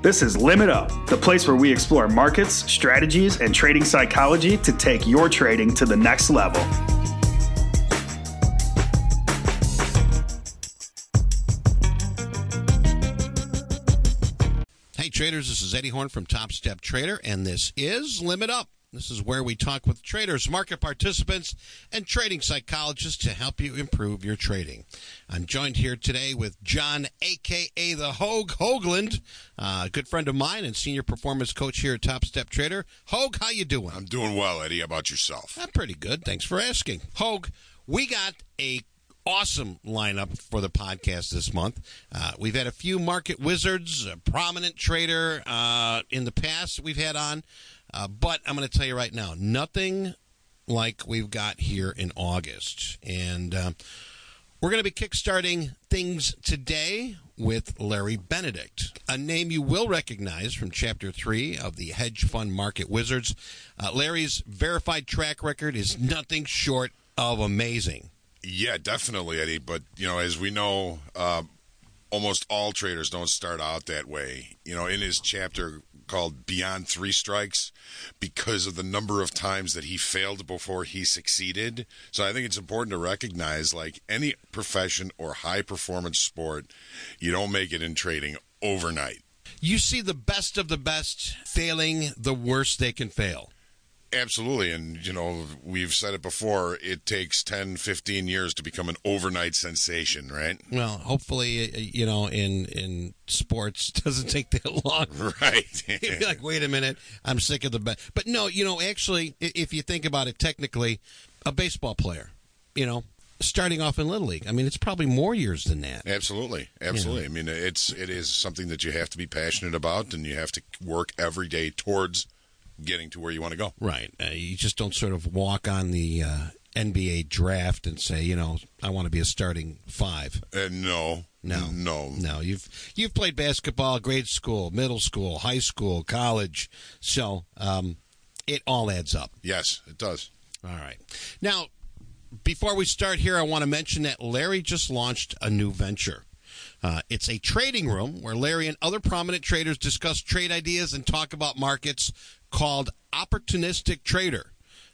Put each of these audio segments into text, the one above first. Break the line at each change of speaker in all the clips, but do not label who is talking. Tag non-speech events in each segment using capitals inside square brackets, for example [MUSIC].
This is Limit Up, the place where we explore markets, strategies, and trading psychology to take your trading to the next level.
Hey, traders, this is Eddie Horn from Top Step Trader, and this is Limit Up. This is where we talk with traders, market participants, and trading psychologists to help you improve your trading. I'm joined here today with John, aka the Hogue Hoagland, uh, a good friend of mine and senior performance coach here at Top Step Trader. Hogue, how you doing?
I'm doing well, Eddie. How about yourself?
I'm pretty good. Thanks for asking. Hogue, we got a awesome lineup for the podcast this month. Uh, we've had a few market wizards, a prominent trader uh, in the past we've had on. Uh, but I'm going to tell you right now, nothing like we've got here in August. And uh, we're going to be kickstarting things today with Larry Benedict, a name you will recognize from Chapter 3 of the Hedge Fund Market Wizards. Uh, Larry's verified track record is nothing short of amazing.
Yeah, definitely, Eddie. But, you know, as we know, uh, almost all traders don't start out that way. You know, in his chapter called Beyond Three Strikes because of the number of times that he failed before he succeeded. So I think it's important to recognize like any profession or high performance sport, you don't make it in trading overnight.
You see the best of the best failing the worst they can fail.
Absolutely. And, you know, we've said it before, it takes 10, 15 years to become an overnight sensation, right?
Well, hopefully, you know, in, in sports, it [LAUGHS] doesn't take that long. [LAUGHS]
Right. [LAUGHS]
You'd be like, wait a minute, I'm sick of the bet. But no, you know, actually, if you think about it technically, a baseball player, you know, starting off in little league. I mean, it's probably more years than that.
Absolutely, absolutely. I mean, it's it is something that you have to be passionate about, and you have to work every day towards getting to where you want to go.
Right. Uh, you just don't sort of walk on the uh, NBA draft and say, you know, I want to be a starting five.
Uh, no.
No,
no,
no. You've you've played basketball, grade school, middle school, high school, college, so um, it all adds up.
Yes, it does.
All right. Now, before we start here, I want to mention that Larry just launched a new venture. Uh, it's a trading room where Larry and other prominent traders discuss trade ideas and talk about markets called Opportunistic Trader.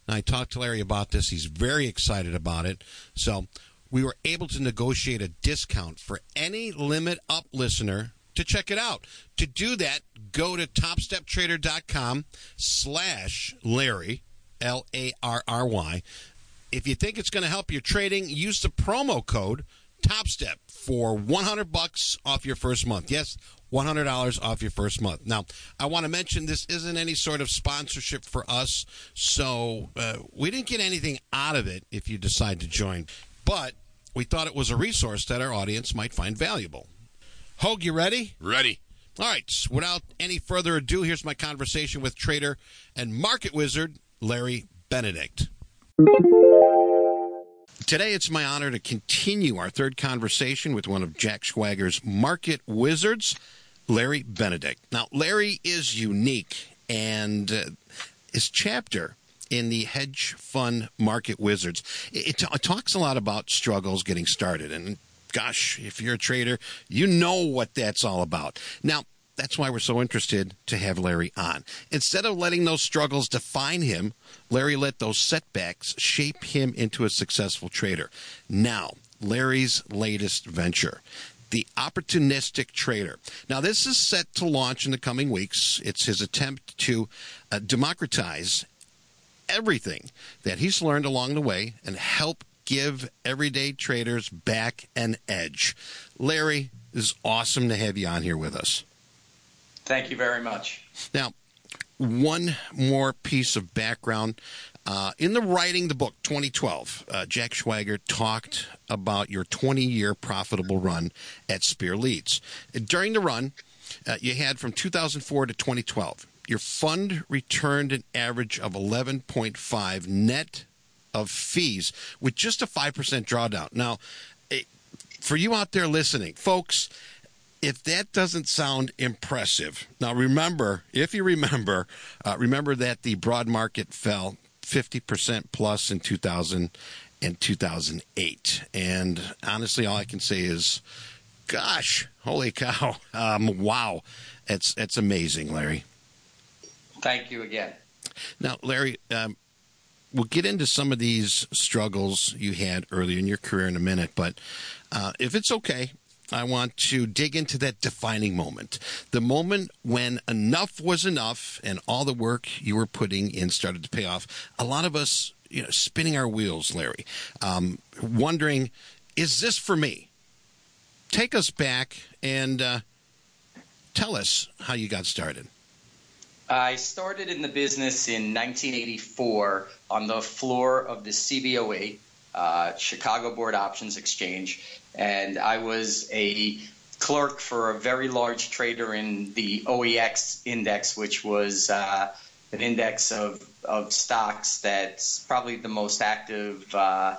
Now, I talked to Larry about this. He's very excited about it. So, we were able to negotiate a discount for any limit up listener to check it out. To do that, go to topsteptrader.com slash Larry, L A R R Y. If you think it's going to help your trading, use the promo code TopStep for 100 bucks off your first month. Yes, $100 off your first month. Now, I want to mention this isn't any sort of sponsorship for us, so uh, we didn't get anything out of it if you decide to join, but we thought it was a resource that our audience might find valuable. Hogue, you ready?
Ready.
All right, without any further ado, here's my conversation with trader and market wizard Larry Benedict. Today, it's my honor to continue our third conversation with one of Jack Schwager's market wizards, Larry Benedict. Now, Larry is unique, and uh, his chapter in the hedge fund market wizards it, it, talks a lot about struggles getting started. And gosh, if you're a trader, you know what that's all about. Now, that's why we're so interested to have Larry on. Instead of letting those struggles define him, Larry let those setbacks shape him into a successful trader. Now, Larry's latest venture. The opportunistic trader. Now, this is set to launch in the coming weeks. It's his attempt to uh, democratize everything that he's learned along the way and help give everyday traders back an edge. Larry, is awesome to have you on here with us.
Thank you very much.
Now, one more piece of background. Uh, in the writing the book 2012, uh, Jack Schwager talked about your 20 year profitable run at Spear Leeds. During the run, uh, you had from 2004 to 2012, your fund returned an average of 11.5 net of fees with just a 5% drawdown. Now, for you out there listening, folks, if that doesn't sound impressive, now remember, if you remember, uh, remember that the broad market fell 50% plus in 2000 and 2008. And honestly, all I can say is Gosh, holy cow! [LAUGHS] Um, wow, it's it's amazing, Larry.
Thank you again.
Now, Larry, um, we'll get into some of these struggles you had earlier in your career in a minute, but uh, if it's okay, I want to dig into that defining moment. The moment when enough was enough and all the work you were putting in started to pay off. A lot of us, you know, spinning our wheels, Larry, um, wondering, is this for me? Take us back and uh, tell us how you got started.
I started in the business in 1984 on the floor of the CBOE, uh, Chicago Board Options Exchange, and I was a clerk for a very large trader in the OEX index, which was uh, an index of, of stocks that's probably the most active uh,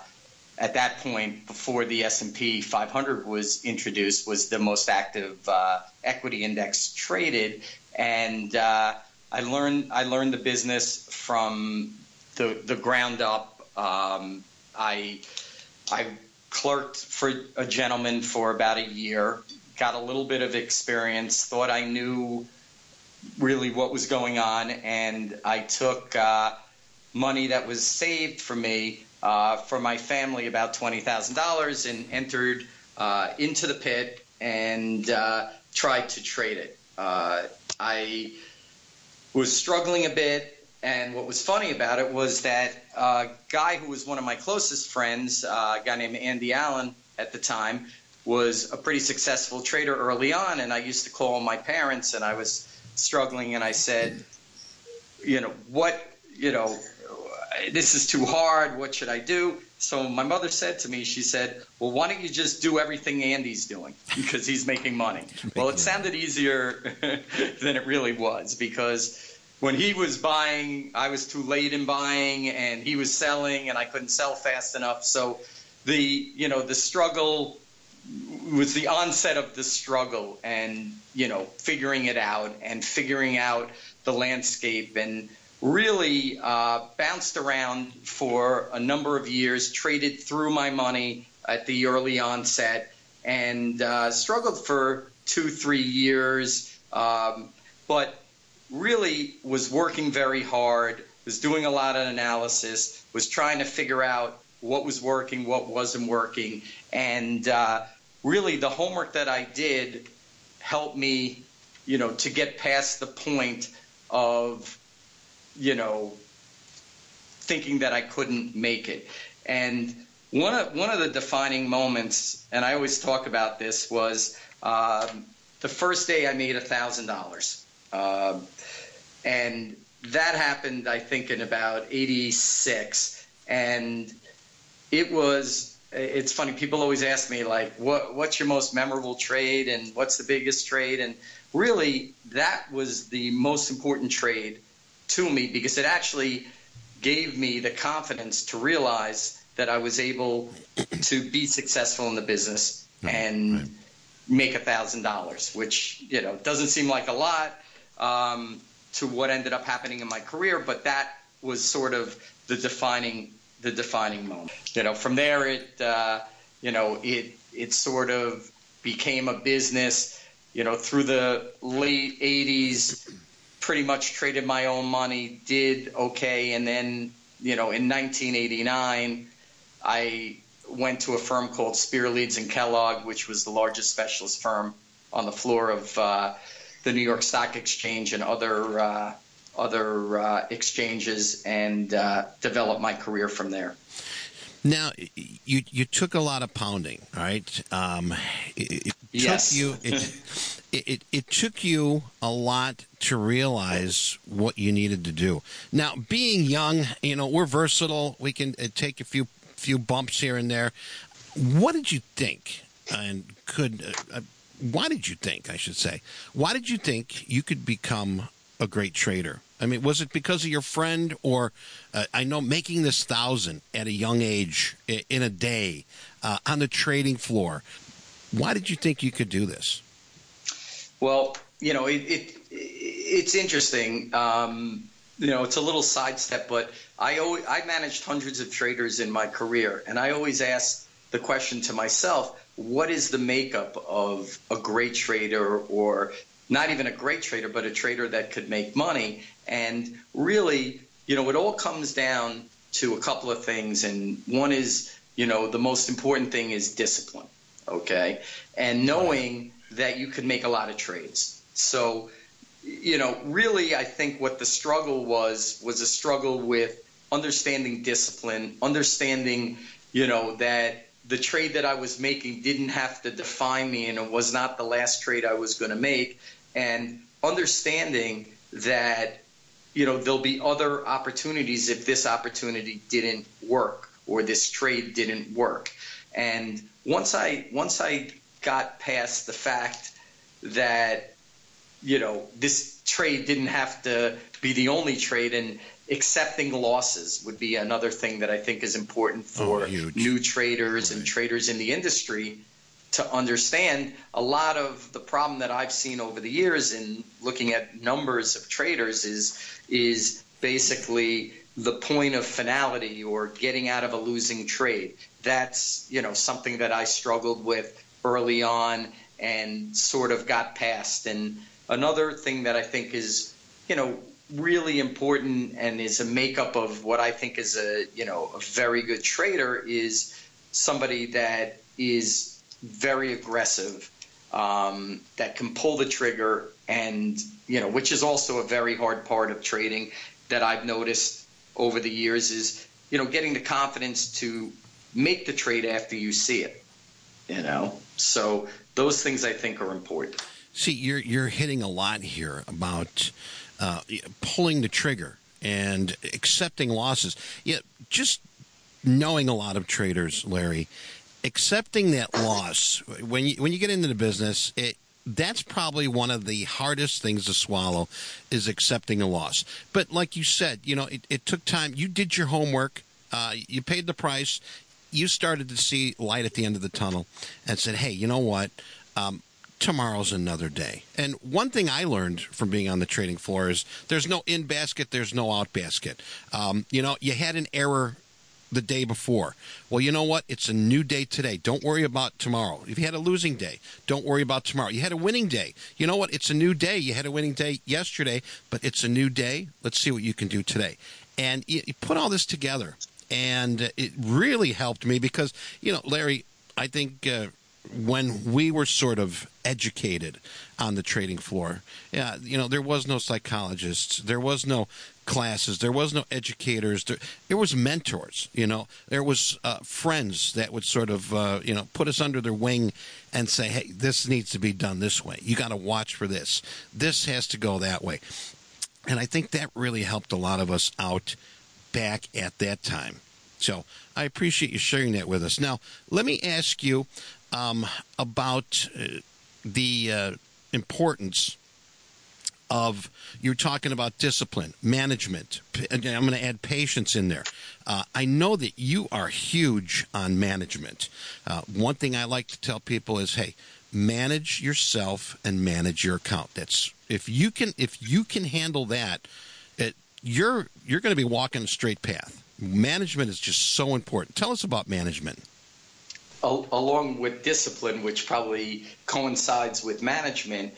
at that point before the S&P 500 was introduced was the most active uh, equity index traded and uh, I learned I learned the business from the the ground up. Um, I I clerked for a gentleman for about a year, got a little bit of experience, thought I knew really what was going on, and I took uh, money that was saved for me uh, for my family, about twenty thousand dollars, and entered uh, into the pit and uh, tried to trade it. Uh, I was struggling a bit. And what was funny about it was that a uh, guy who was one of my closest friends, uh, a guy named Andy Allen at the time, was a pretty successful trader early on. And I used to call my parents and I was struggling and I said, you know, what, you know, this is too hard. What should I do? So my mother said to me, she said, well, why don't you just do everything Andy's doing [LAUGHS] because he's making money? well, it sounded easier [LAUGHS] than it really was because when he was buying, I was too late in buying and he was selling and I couldn't sell fast enough. So the, you know, the struggle was the onset of the struggle and, you know, figuring it out and figuring out the landscape and – really uh, bounced around for a number of years, traded through my money at the early onset, and uh, struggled for two, three years, um, but really was working very hard, was doing a lot of analysis, was trying to figure out what was working, what wasn't working, and uh, really the homework that I did helped me, you know, to get past the point of you know, thinking that I couldn't make it. And one of one of the defining moments, and I always talk about this, was uh, the first day I made a thousand dollars, um, and that happened I think in about '86, and it was. It's funny. People always ask me like, "What what's your most memorable trade and what's the biggest trade?" And really, that was the most important trade to me because it actually gave me the confidence to realize that I was able [COUGHS] to be successful in the business and right. make a thousand dollars, which you know doesn't seem like a lot um, to what ended up happening in my career, but that was sort of the defining the defining moment. You know, from there it uh, you know it it sort of became a business. You know, through the late '80s pretty much traded my own money, did okay, and then you know in 1989 I went to a firm called Spear Leeds and Kellogg, which was the largest specialist firm on the floor of uh, the New York Stock Exchange and other uh, other uh, exchanges, and uh, developed my career from there.
Now, you you took a lot of pounding, right? Um, it, it
yes.
took you. It, it, it took you a lot to realize what you needed to do. Now, being young, you know, we're versatile. We can uh, take a few few bumps here and there. What did you think? And could uh, why did you think? I should say, why did you think you could become a great trader? I mean, was it because of your friend, or uh, I know making this thousand at a young age in a day uh, on the trading floor? Why did you think you could do this?
Well, you know, it, it it's interesting. Um, you know, it's a little sidestep, but I always, I managed hundreds of traders in my career, and I always ask the question to myself: what is the makeup of a great trader or not even a great trader, but a trader that could make money. And really, you know, it all comes down to a couple of things. And one is, you know, the most important thing is discipline. Okay. And knowing that you could make a lot of trades. So, you know, really, I think what the struggle was was a struggle with understanding discipline, understanding, you know, that the trade that I was making didn't have to define me and it was not the last trade I was going to make. And understanding that, you know, there'll be other opportunities if this opportunity didn't work or this trade didn't work. And once I once I got past the fact that you know this trade didn't have to be the only trade and accepting losses would be another thing that I think is important oh, for
oh,
new traders right. and traders in the industry to understand a lot of the problem that I've seen over the years in looking at numbers of traders is is basically the point of finality or getting out of a losing trade. That's you know something that I struggled with early on and sort of got past. And another thing that I think is you know really important and is a makeup of what I think is a you know a very good trader is somebody that is very aggressive, um, that can pull the trigger, and you know which is also a very hard part of trading that I've noticed over the years is you know getting the confidence to make the trade after you see it. You know, so those things I think are important.
See, you're you're hitting a lot here about uh, pulling the trigger and accepting losses. Yeah, just knowing a lot of traders, Larry, accepting that loss when you when you get into the business, it that's probably one of the hardest things to swallow is accepting a loss. But like you said, you know, it, it took time. You did your homework. Uh, you paid the price. You started to see light at the end of the tunnel, and said, "Hey, you know what? Um, tomorrow's another day. And one thing I learned from being on the trading floor is there's no in basket, there's no out basket. Um, you know, you had an error the day before. Well, you know what? It's a new day today. Don't worry about tomorrow. If you had a losing day, don't worry about tomorrow. You had a winning day. You know what? It's a new day. You had a winning day yesterday, but it's a new day. Let's see what you can do today. And you, put all this together, and it really helped me because, you know, Larry, I think. Uh, when we were sort of educated on the trading floor, yeah, you know, there was no psychologists, there was no classes, there was no educators, there, there was mentors, you know, there was uh, friends that would sort of, uh, you know, put us under their wing and say, hey, this needs to be done this way. You got to watch for this. This has to go that way. And I think that really helped a lot of us out back at that time. So I appreciate you sharing that with us. Now, let me ask you um, about uh, the uh, importance of you're talking about discipline, management. I'm going to add patience in there. Uh, I know that you are huge on management. Uh, one thing I like to tell people is, hey, manage yourself and manage your account. That's if you can if you can handle that, it, you're you're going to be walking a straight path. Management is just so important. Tell us about management
along with discipline, which probably coincides with management,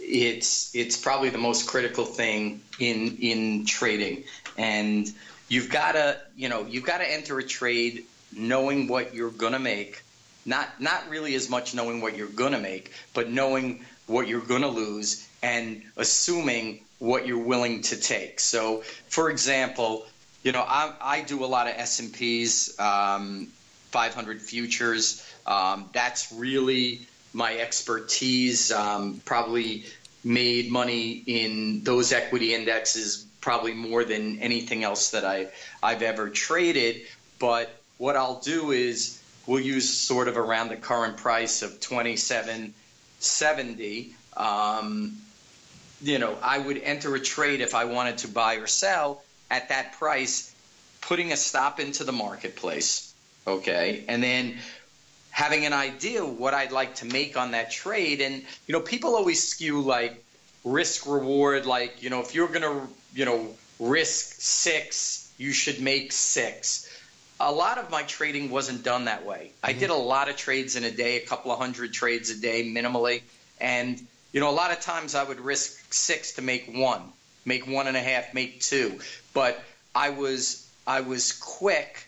it's it's probably the most critical thing in in trading. And you've got to you know you've got to enter a trade knowing what you're gonna make, not not really as much knowing what you're gonna make, but knowing what you're gonna lose and assuming what you're willing to take. So, for example, you know I, I do a lot of S and P's. Um, 500 futures. Um, that's really my expertise. Um, probably made money in those equity indexes probably more than anything else that I, I've ever traded. But what I'll do is we'll use sort of around the current price of 27.70. Um, you know, I would enter a trade if I wanted to buy or sell at that price, putting a stop into the marketplace okay, and then having an idea what I'd like to make on that trade. And you know, people always skew like risk reward, like you know, if you're gonna you know risk six, you should make six. a lot of my trading wasn't done that way. Mm-hmm. I did a lot of trades in a day, a couple of hundred trades a day minimally. And, you know, a lot of times I would risk six to make one, make one and a half, make two. But I was I was quick,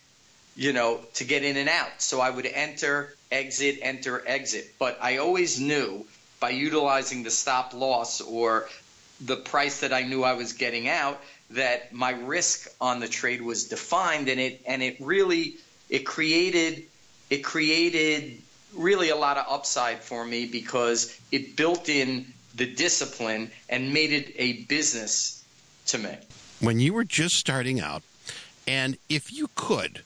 you know, to get in and out. So I would enter, exit, enter, exit. But I always knew by utilizing the stop loss or the price that I knew I was getting out that my risk on the trade was defined and it and it really it created it created really a lot of upside for me because it built in the discipline and made it a business to me.
When you were just starting out, and if you could,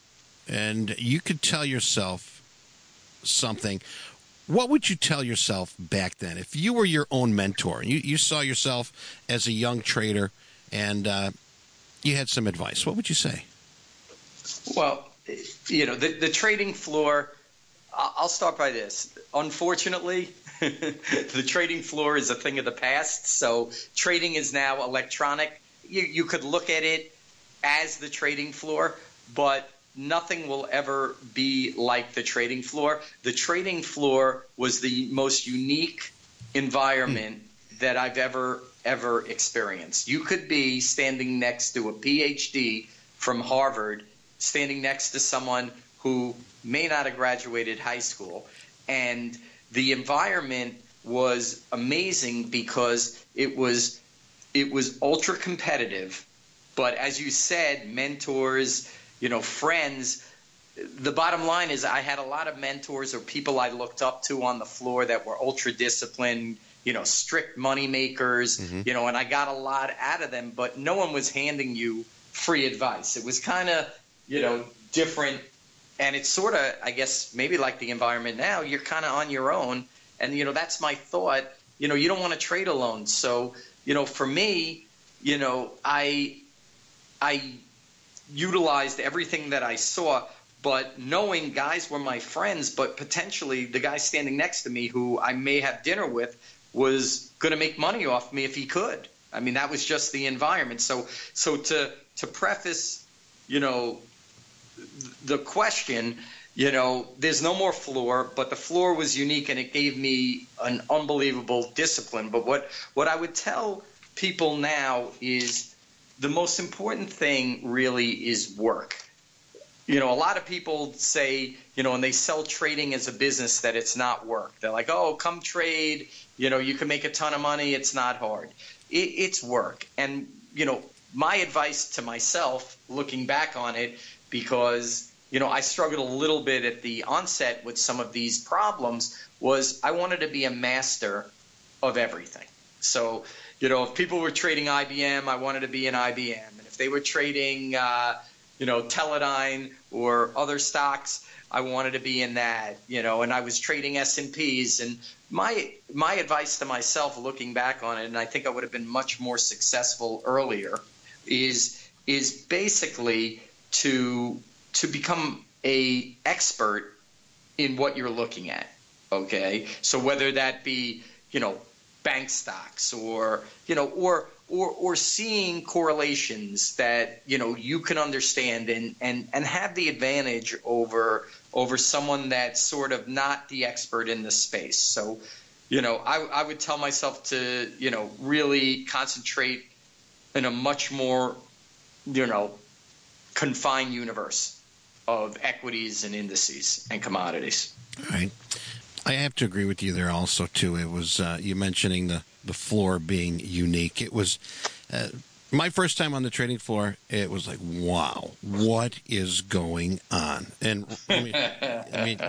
and you could tell yourself something, what would you tell yourself back then? If you were your own mentor, you, you saw yourself as a young trader and uh, you had some advice, what would you say?
Well, you know, the, the trading floor, I'll start by this. Unfortunately, [LAUGHS] the trading floor is a thing of the past. So trading is now electronic. You, you could look at it as the trading floor, but nothing will ever be like the trading floor. The trading floor was the most unique environment mm. that I've ever ever experienced. You could be standing next to a PhD from Harvard, standing next to someone who may not have graduated high school, and the environment was amazing because it was it was ultra competitive but as you said, mentors, you know, friends. The bottom line is, I had a lot of mentors or people I looked up to on the floor that were ultra disciplined, you know, strict money makers, mm-hmm. you know, and I got a lot out of them, but no one was handing you free advice. It was kind of, you know, different. And it's sort of, I guess, maybe like the environment now, you're kind of on your own. And, you know, that's my thought. You know, you don't want to trade alone. So, you know, for me, you know, I I utilized everything that I saw, but knowing guys were my friends, but potentially the guy standing next to me who I may have dinner with was going to make money off me if he could. I mean, that was just the environment. So, so to to preface, you know, the question, you know, there's no more floor, but the floor was unique and it gave me an unbelievable discipline. But what what I would tell people now is the most important thing really is work. You know, a lot of people say, you know, and they sell trading as a business that it's not work. They're like, oh, come trade. You know, you can make a ton of money. It's not hard. It, it's work. And, you know, my advice to myself, looking back on it, because, you know, I struggled a little bit at the onset with some of these problems, was I wanted to be a master of everything. So, you know, if people were trading IBM, I wanted to be in IBM, and if they were trading, uh, you know, Teledyne or other stocks, I wanted to be in that. You know, and I was trading S and P's, and my my advice to myself, looking back on it, and I think I would have been much more successful earlier, is is basically to to become a expert in what you're looking at. Okay, so whether that be you know bank stocks or you know or or or seeing correlations that you know you can understand and and and have the advantage over over someone that's sort of not the expert in the space. So you know I, I would tell myself to you know really concentrate in a much more you know confined universe of equities and indices and commodities.
All right I have to agree with you there also too. It was uh, you mentioning the the floor being unique. It was uh, my first time on the trading floor, it was like, wow, what is going on? And I mean, [LAUGHS] I mean,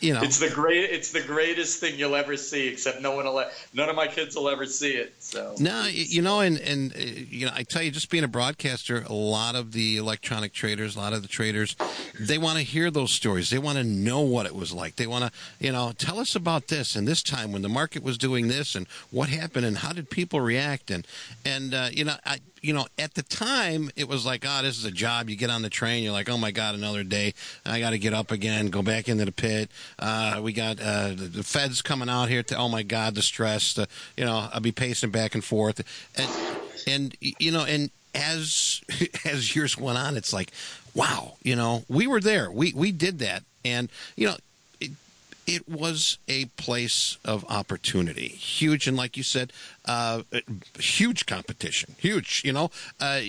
you know,
it's the great, it's the greatest thing you'll ever see. Except no one will, none of my kids will ever see it. So
no, you know, and and uh, you know, I tell you, just being a broadcaster, a lot of the electronic traders, a lot of the traders, they want to hear those stories. They want to know what it was like. They want to, you know, tell us about this and this time when the market was doing this and what happened and how did people react and and uh, you know, I you know, at the time, it was like, oh, this is a job. You get on the train, you're like, oh my God, another day. I got to get up again, go back into the pit. Uh, we got uh, the, the, feds coming out here to, oh my God, the stress. The, you know, I'll be pacing back and forth. And, and, you know, and as [LAUGHS] as years went on, it's like, wow, you know, we were there, we we did that, and you know, it, was a place of opportunity, huge, and like you said, uh, huge competition, huge. You know, uh,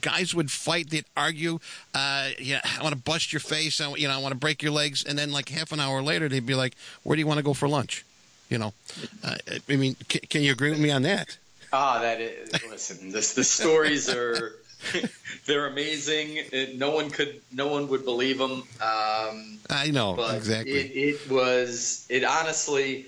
guys would fight, they'd argue. Uh, yeah, I want to bust your face. I, you know, I want to break your legs, and then like half an hour later, they'd be like, "Where do you want to go for lunch?" You know, uh, I mean, can, can you agree with me on that?
Ah, that is. Listen, this, the stories are [LAUGHS] they're amazing. It, no one could, no one would believe them. Um,
I know exactly.
It, it was. It honestly,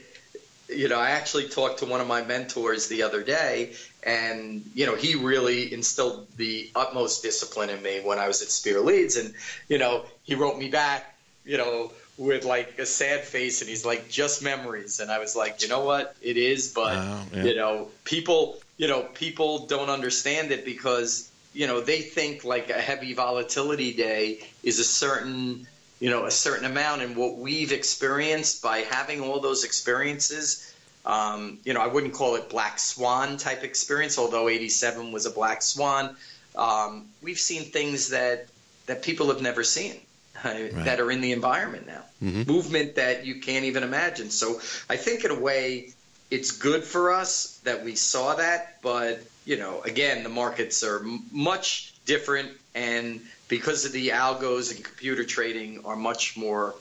you know, I actually talked to one of my mentors the other day, and you know, he really instilled the utmost discipline in me when I was at Spear Leeds, and you know, he wrote me back, you know with like a sad face and he's like just memories and i was like you know what it is but yeah. you know people you know people don't understand it because you know they think like a heavy volatility day is a certain you know a certain amount and what we've experienced by having all those experiences um, you know i wouldn't call it black swan type experience although 87 was a black swan um, we've seen things that that people have never seen [LAUGHS] right. that are in the environment now. Mm-hmm. Movement that you can't even imagine. So I think in a way it's good for us that we saw that, but you know, again, the markets are much different and because of the algos and computer trading are much more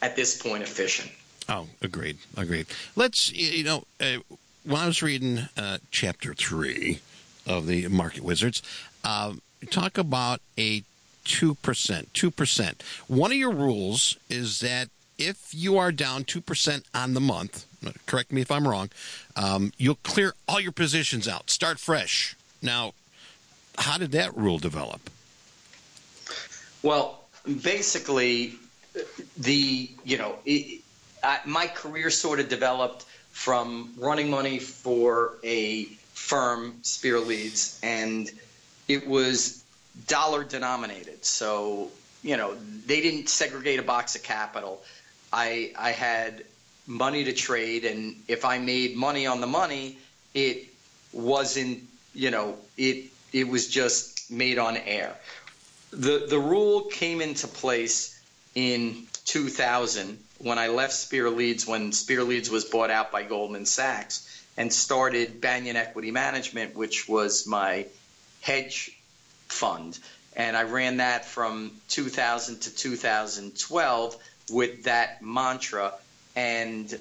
at this point efficient.
Oh, agreed, agreed. Let's you know, uh, when I was reading uh, chapter three of the Market Wizards, uh, talk about a 2%. 2%. One of your rules is that if you are down 2% on the month, correct me if I'm wrong, um, you'll clear all your positions out, start fresh. Now, how did that rule develop?
Well, basically, the, you know, it, I, my career sort of developed from running money for a firm, Spear Leeds, and it was dollar denominated. So, you know, they didn't segregate a box of capital. I I had money to trade and if I made money on the money, it wasn't, you know, it it was just made on air. The the rule came into place in 2000 when I left Spear Leeds when Spear Leeds was bought out by Goldman Sachs and started Banyan Equity Management, which was my hedge fund. And I ran that from 2000 to 2012 with that mantra. And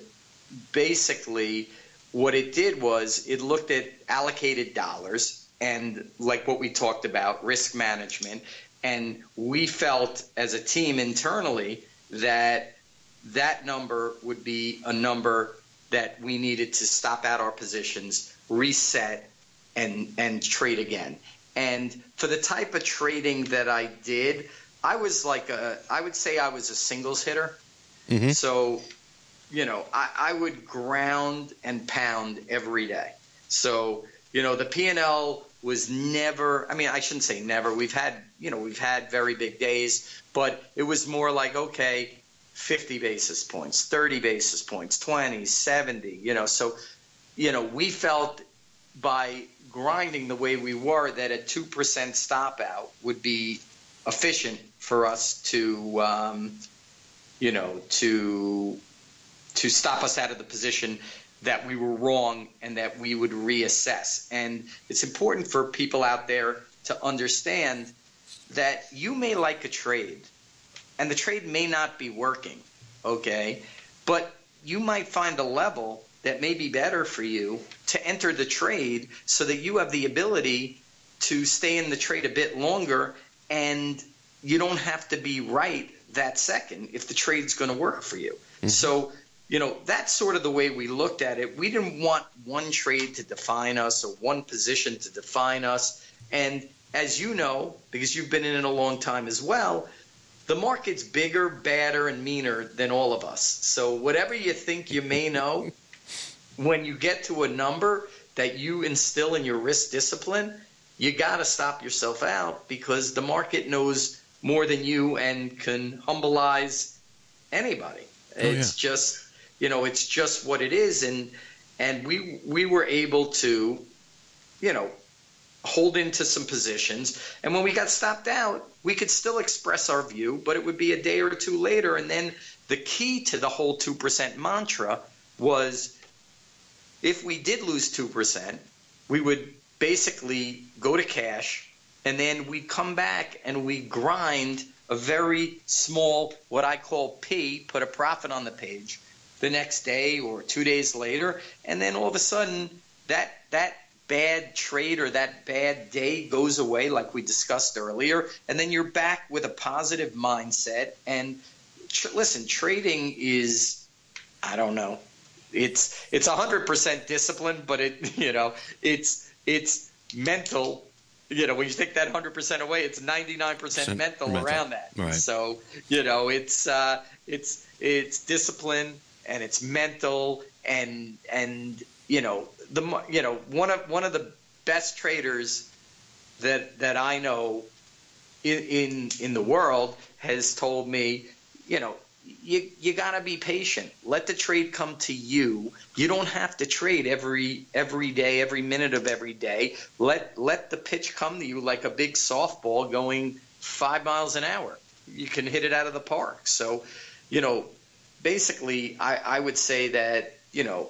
basically, what it did was it looked at allocated dollars and, like what we talked about, risk management. And we felt as a team internally that that number would be a number that we needed to stop out our positions, reset, and and trade again. And for the type of trading that I did, I was like a, I would say I was a singles hitter. Mm-hmm. So, you know, I, I would ground and pound every day. So, you know, the P&L was never, I mean, I shouldn't say never. We've had, you know, we've had very big days, but it was more like, okay, 50 basis points, 30 basis points, 20, 70, you know. So, you know, we felt by grinding the way we were, that a 2% stop out would be efficient for us to, um, you know, to to stop us out of the position that we were wrong and that we would reassess. And it's important for people out there to understand that you may like a trade and the trade may not be working, okay? But you might find a level that may be better for you to enter the trade so that you have the ability to stay in the trade a bit longer and you don't have to be right that second if the trade's going to work for you. Mm-hmm. So, you know, that's sort of the way we looked at it. We didn't want one trade to define us or one position to define us. And as you know, because you've been in it a long time as well, the market's bigger, badder, and meaner than all of us. So whatever you think you may know, [LAUGHS] when you get to a number that you instill in your risk discipline, you got to stop yourself out because the market knows more than you and can humbleize anybody. Oh, it's yeah. just, you know, it's just what it is. And, and we, we were able to, you know, hold into some positions. And when we got stopped out, we could still express our view, but it would be a day or two later. And then the key to the whole 2% mantra was if we did lose 2%, we would basically go to cash and then we'd come back and we grind a very small, what I call P, put a profit on the page the next day or two days later. And then all of a sudden, that, that bad trade or that bad day goes away, like we discussed earlier, and then you're back with a positive mindset. And tr- listen, trading is, I don't know, it's it's hundred percent discipline, but it [LAUGHS] you know it's it's mental. You know, when you take that hundred percent away, it's ninety nine percent mental around that.
Right.
So you know, it's uh, it's it's discipline and it's mental and and you know the you know one of one of the best traders that that I know in in, in the world has told me, you know, you you got to be patient. Let the trade come to you. You don't have to trade every every day, every minute of every day. Let let the pitch come to you like a big softball going 5 miles an hour. You can hit it out of the park. So, you know, basically I I would say that, you know,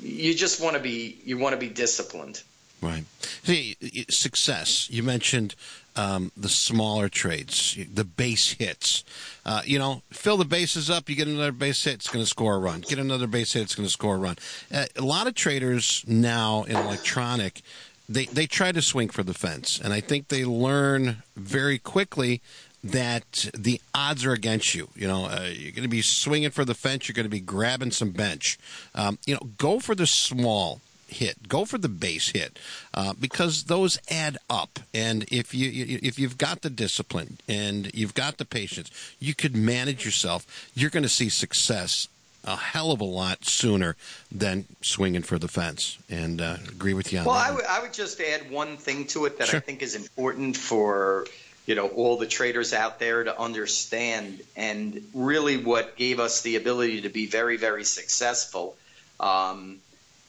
you just want to be you want to be disciplined.
Right. See, success. You mentioned um, the smaller trades, the base hits. Uh, you know, fill the bases up. You get another base hit, it's going to score a run. Get another base hit, it's going to score a run. Uh, a lot of traders now in electronic, they they try to swing for the fence, and I think they learn very quickly that the odds are against you. You know, uh, you're going to be swinging for the fence. You're going to be grabbing some bench. Um, you know, go for the small hit. Go for the base hit uh, because those add up. And if you if you've got the discipline and you've got the patience, you could manage yourself. You're going to see success a hell of a lot sooner than swinging for the fence. And uh, agree with you on
well,
that.
Well, I would would just add one thing to it that
sure.
I think is important for you know all the traders out there to understand and really what gave us the ability to be very very successful um,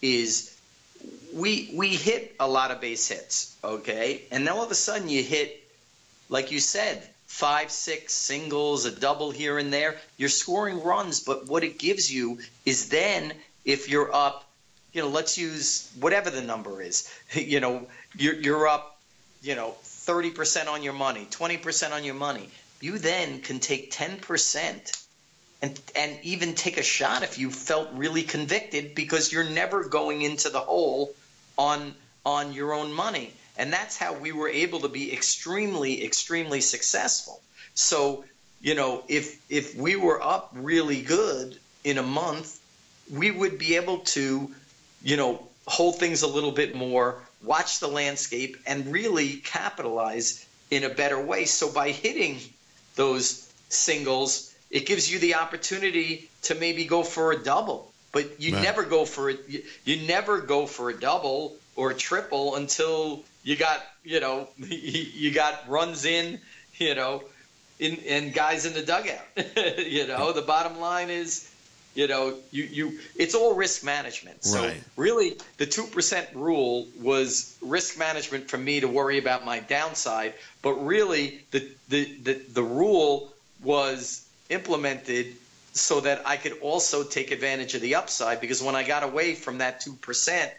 is we we hit a lot of base hits okay? And then all of a sudden you hit like you said five six singles a double here and there. You're scoring runs but what it gives you is then if you're up you know let's use whatever the number is. [LAUGHS] You know you're, you're up you know 30% on your money, 20% on your money. You then can take 10% and and even take a shot if you felt really convicted because you're never going into the hole on on your own money. And that's how we were able to be extremely extremely successful. So, you know, if if we were up really good in a month, we would be able to, you know, hold things a little bit more watch the landscape, and really capitalize in a better way. So by hitting those singles, it gives you the opportunity to maybe go for a double. But you right. never go for it. You, you never go for a double or a triple until you got you know [LAUGHS] you got runs in you know in and guys in the dugout. [LAUGHS] you know the bottom line is you know you you it's all risk management so
right.
really the 2% rule was risk management for me to worry about my downside but really the the the, the rule was implemented so that I could also take advantage of the upside because when I got away from that 2%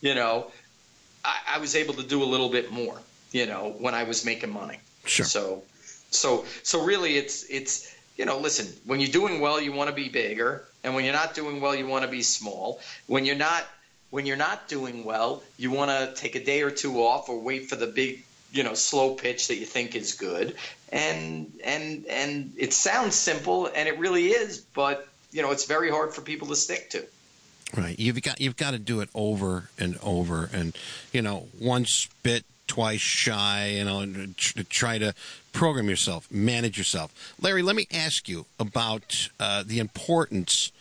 you know I, I was able to do a little bit more you know when I was making money
sure
so so so really it's it's you know, listen, when you're doing well, you want to be bigger, and when you're not doing well, you want to be small. When you're not when you're not doing well, you want to take a day or two off or wait for the big, you know, slow pitch that you think is good. And and and it sounds simple and it really is, but you know, it's very hard for people to stick to.
Right. You've got you've got to do it over and over and you know, once bit twice shy, you know, to try to program yourself, manage yourself. Larry, let me ask you about uh, the importance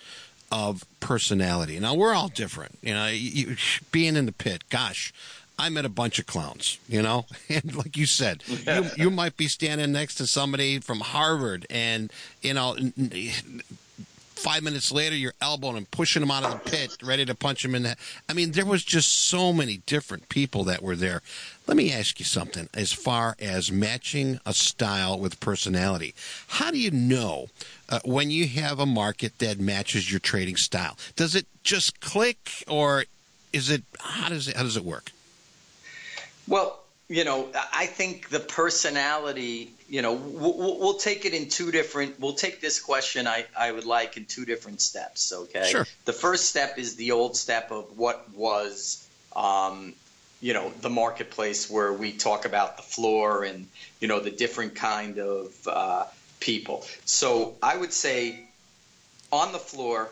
of personality. Now, we're all different. You know, you, being in the pit, gosh, I met a bunch of clowns, you know, [LAUGHS] and like you said, [LAUGHS] you, you might be standing next to somebody from Harvard, and you know, five minutes later, you're elbowing him, pushing him out of the pit, ready to punch him in the. I mean, there was just so many different people that were there. Let me ask you something. As far as matching a style with personality, how do you know uh, when you have a market that matches your trading style? Does it just click, or is it how does it how does it work?
Well, you know, I think the personality, you know, we'll, we'll, take it in two different, we'll take this question I, I would like in two different steps, okay?
Sure.
The first step is the old step of what was, um, you know, the marketplace where we talk about the floor and, you know, the different kind of uh, people. So I would say on the floor,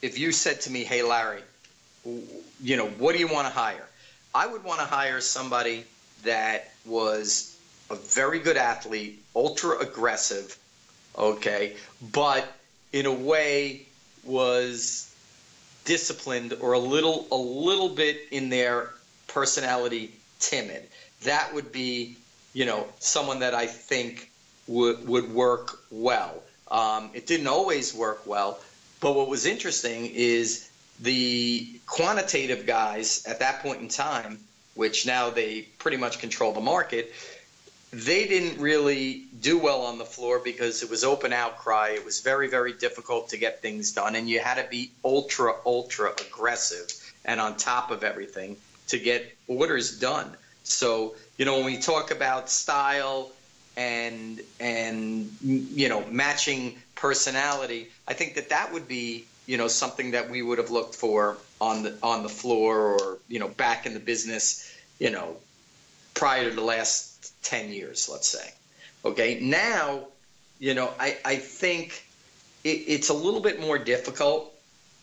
if you said to me, hey, Larry, you know, what do you want to hire? I would want to hire somebody – that was a very good athlete, ultra aggressive, okay, but in a way was disciplined or a little a little bit in their personality timid. That would be, you know, someone that I think would would work well. Um, it didn't always work well, but what was interesting is the quantitative guys at that point in time which now they pretty much control the market, they didn't really do well on the floor because it was open outcry. It was very, very difficult to get things done, and you had to be ultra, ultra aggressive and on top of everything to get orders done. So, you know, when we talk about style and and you know matching personality, I think that that would be you know something that we would have looked for on the on the floor or you know back in the business you know prior to the last 10 years let's say. Okay now you know i i think it, it's a little bit more difficult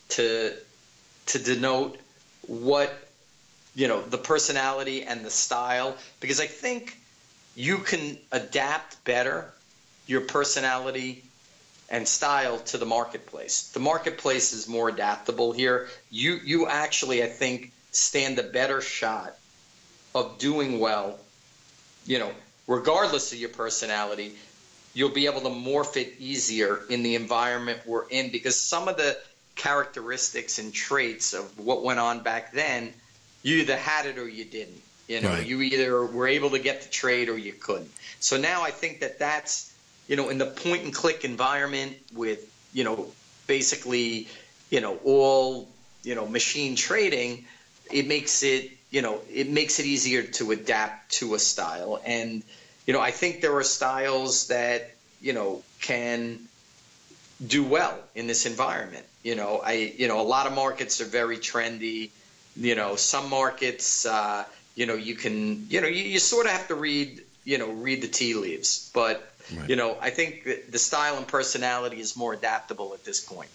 to to denote what you know the personality and the style because i think you can adapt better your personality and style to the marketplace. The marketplace is more adaptable here. You you actually I think stand a better shot of doing well, you know, regardless of your personality, you'll be able to morph it easier in the environment we're in because some of the characteristics and traits of what went on back then, you either had it or you didn't. You know, right. you either were able to get the trade or you couldn't. So now I think that that's you know, in the point and click environment with, you know, basically, you know, all, you know, machine trading, it makes it, you know, it makes it easier to adapt to a style. And, you know, I think there are styles that, you know, can do well in this environment. You know, I, you know, a lot of markets are very trendy. You know, some markets, uh, you know, you can, you know, you, you sort of have to read, you know, read the tea leaves. But Right. You know, I think the style and personality is more adaptable at this point.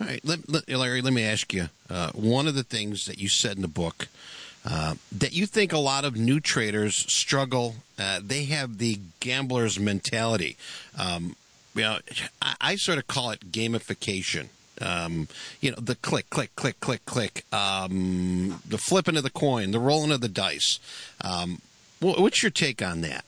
All right, let, let, Larry, let me ask you. Uh, one of the things that you said in the book uh, that you think a lot of new traders struggle. Uh, they have the gambler's mentality. Um, you know, I, I, sort of call it gamification. Um, you know, the click, click, click, click, click, um, the flipping of the coin, the rolling of the dice. Um, what's your take on that?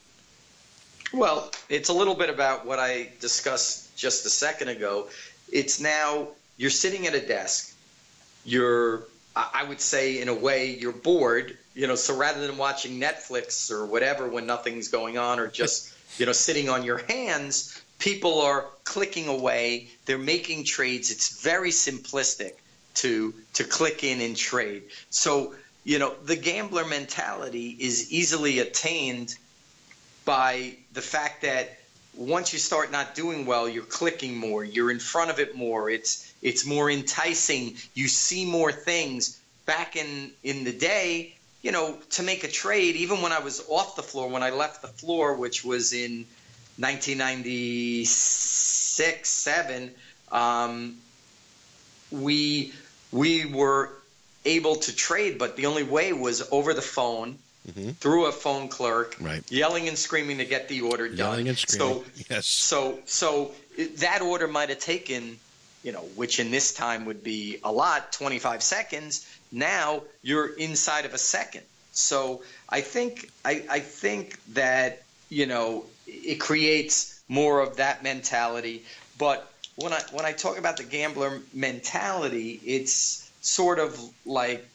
Well, it's a little bit about what I discussed just a second ago. It's now you're sitting at a desk. You're, I would say, in a way, you're bored. You know, so rather than watching Netflix or whatever when nothing's going on, or just [LAUGHS] you know sitting on your hands, people are clicking away. They're making trades. It's very simplistic to to click in and trade. So you know the gambler mentality is easily attained by the fact that once you start not doing well, you're clicking more, you're in front of it more. It's it's more enticing. You see more things. Back in in the day, you know, to make a trade, even when I was off the floor, when I left the floor, which was in 1996, seven, um, we we were able to trade, but the only way was over the phone mm-hmm. through a phone clerk,
right.
yelling and screaming to get the order done.
Yelling and screaming.
So, [LAUGHS]
yes.
So, so that order might have taken, you know, which in this time would be a lot, 25 seconds. Now you're inside of a second. So I think I, I think that you know it creates more of that mentality. But when I when I talk about the gambler mentality, it's sort of like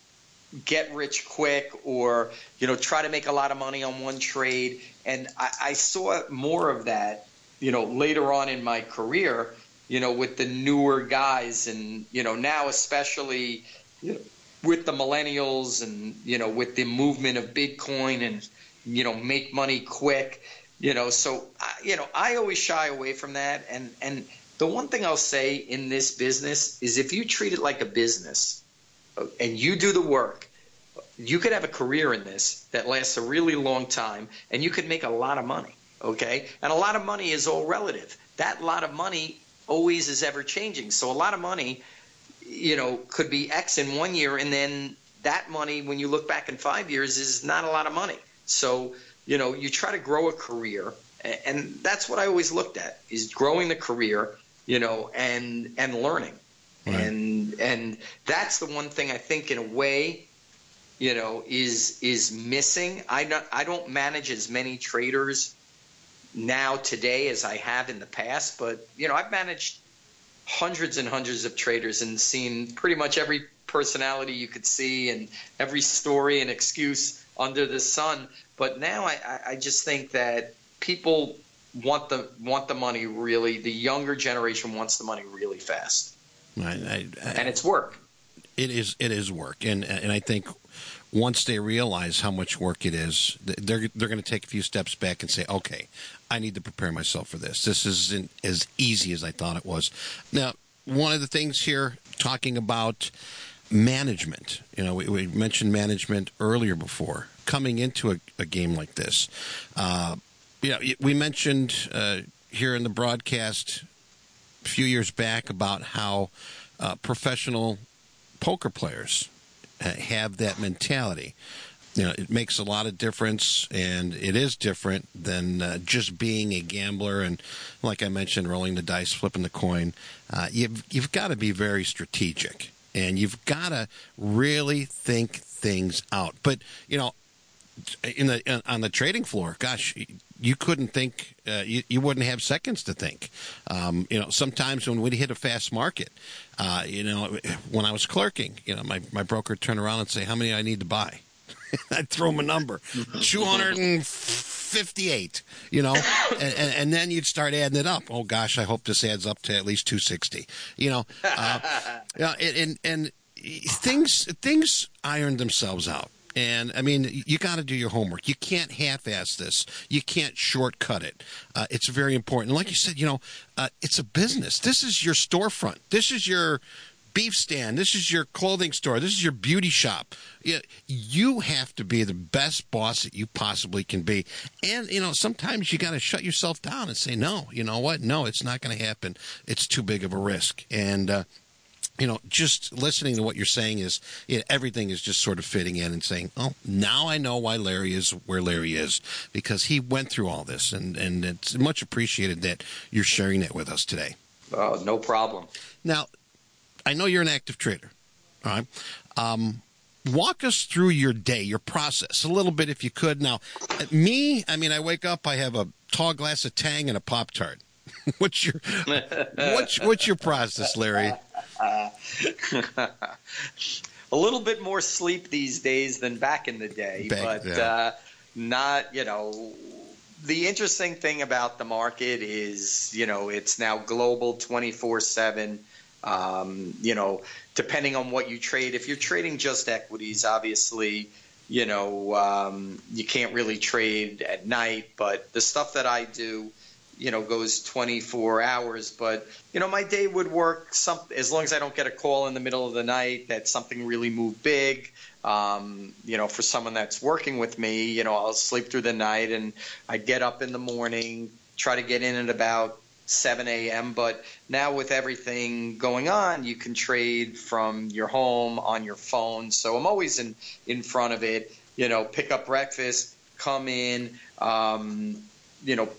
get rich quick or you know try to make a lot of money on one trade. And I, I, saw more of that you know later on in my career you know with the newer guys. And you know now especially you know, with the millennials and you know with the movement of bitcoin and you know make money quick you know. So I, you know i always shy away from that. And and the one thing i'll say in this business is if you treat it like a business and you do the work, you could have a career in this that lasts a really long time and you could make a lot of money. Okay. And a lot of money is all relative. That lot of money always is ever changing. So a lot of money, you know, could be X in one year and then that money, when you look back in five years, is not a lot of money. So, you know, you try to grow a career and that's what I always looked at is growing the career, you know, and and learning. And and that's the one thing I think in a way, you know, is is missing. I don't I don't manage as many traders now today as I have in the past, but you know, I've managed hundreds and hundreds of traders and seen pretty much every personality you could see and every story and excuse under the sun. But now I, I just think that people want the want the money really. The younger generation wants the money really fast. I, I, and it's work.
It is. It is work, and and I think once they realize how much work it is, they're they're going to take a few steps back and say, okay, I need to prepare myself for this. This isn't as easy as I thought it was. Now, one of the things here talking about management. You know, we, we mentioned management earlier before coming into a, a game like this. Uh, you know, we mentioned uh, here in the broadcast few years back about how uh, professional poker players uh, have that mentality. You know, it makes a lot of difference, and it is different than uh, just being a gambler. And like I mentioned, rolling the dice, flipping the coin. Uh, you've you've got to be very strategic, and you've got to really think things out. But you know, in the on the trading floor, gosh, you couldn't think, uh, you, you wouldn't have seconds to think. Um, you know, sometimes when we hit a fast market, uh, you know, when I was clerking, you know, my, my broker would turn around and say, how many I need to buy? [LAUGHS] I'd throw him a number, 258, you know, and, and, and, then you'd start adding it up. Oh gosh, I hope this adds up to at least 260, you know, uh, [LAUGHS] and, and, and things, things iron themselves out and I mean, you got to do your homework. You can't half-ass this. You can't shortcut it. Uh, it's very important. And like you said, you know, uh, it's a business. This is your storefront. This is your beef stand. This is your clothing store. This is your beauty shop. You, you have to be the best boss that you possibly can be. And, you know, sometimes you got to shut yourself down and say, no, you know what? No, it's not going to happen. It's too big of a risk. And, uh, you know, just listening to what you're saying is you know, everything is just sort of fitting in and saying, "Oh, now I know why Larry is where Larry is because he went through all this, and and it's much appreciated that you're sharing that with us today."
Oh, no problem.
Now, I know you're an active trader. All right. Um, walk us through your day, your process, a little bit, if you could. Now, me, I mean, I wake up, I have a tall glass of Tang and a Pop Tart. [LAUGHS] what's your what's what's your process, Larry? [LAUGHS] a
little bit more sleep these days than back in the day, back, but yeah. uh, not, you know. The interesting thing about the market is, you know, it's now global 24 7. Um, you know, depending on what you trade, if you're trading just equities, obviously, you know, um, you can't really trade at night. But the stuff that I do, you know goes 24 hours but you know my day would work some as long as i don't get a call in the middle of the night that something really moved big um, you know for someone that's working with me you know i'll sleep through the night and i get up in the morning try to get in at about 7 a.m. But now with everything going on, you can trade from your home on your phone. So I'm always in in front of it. You know, pick up breakfast, come in. Um, you know,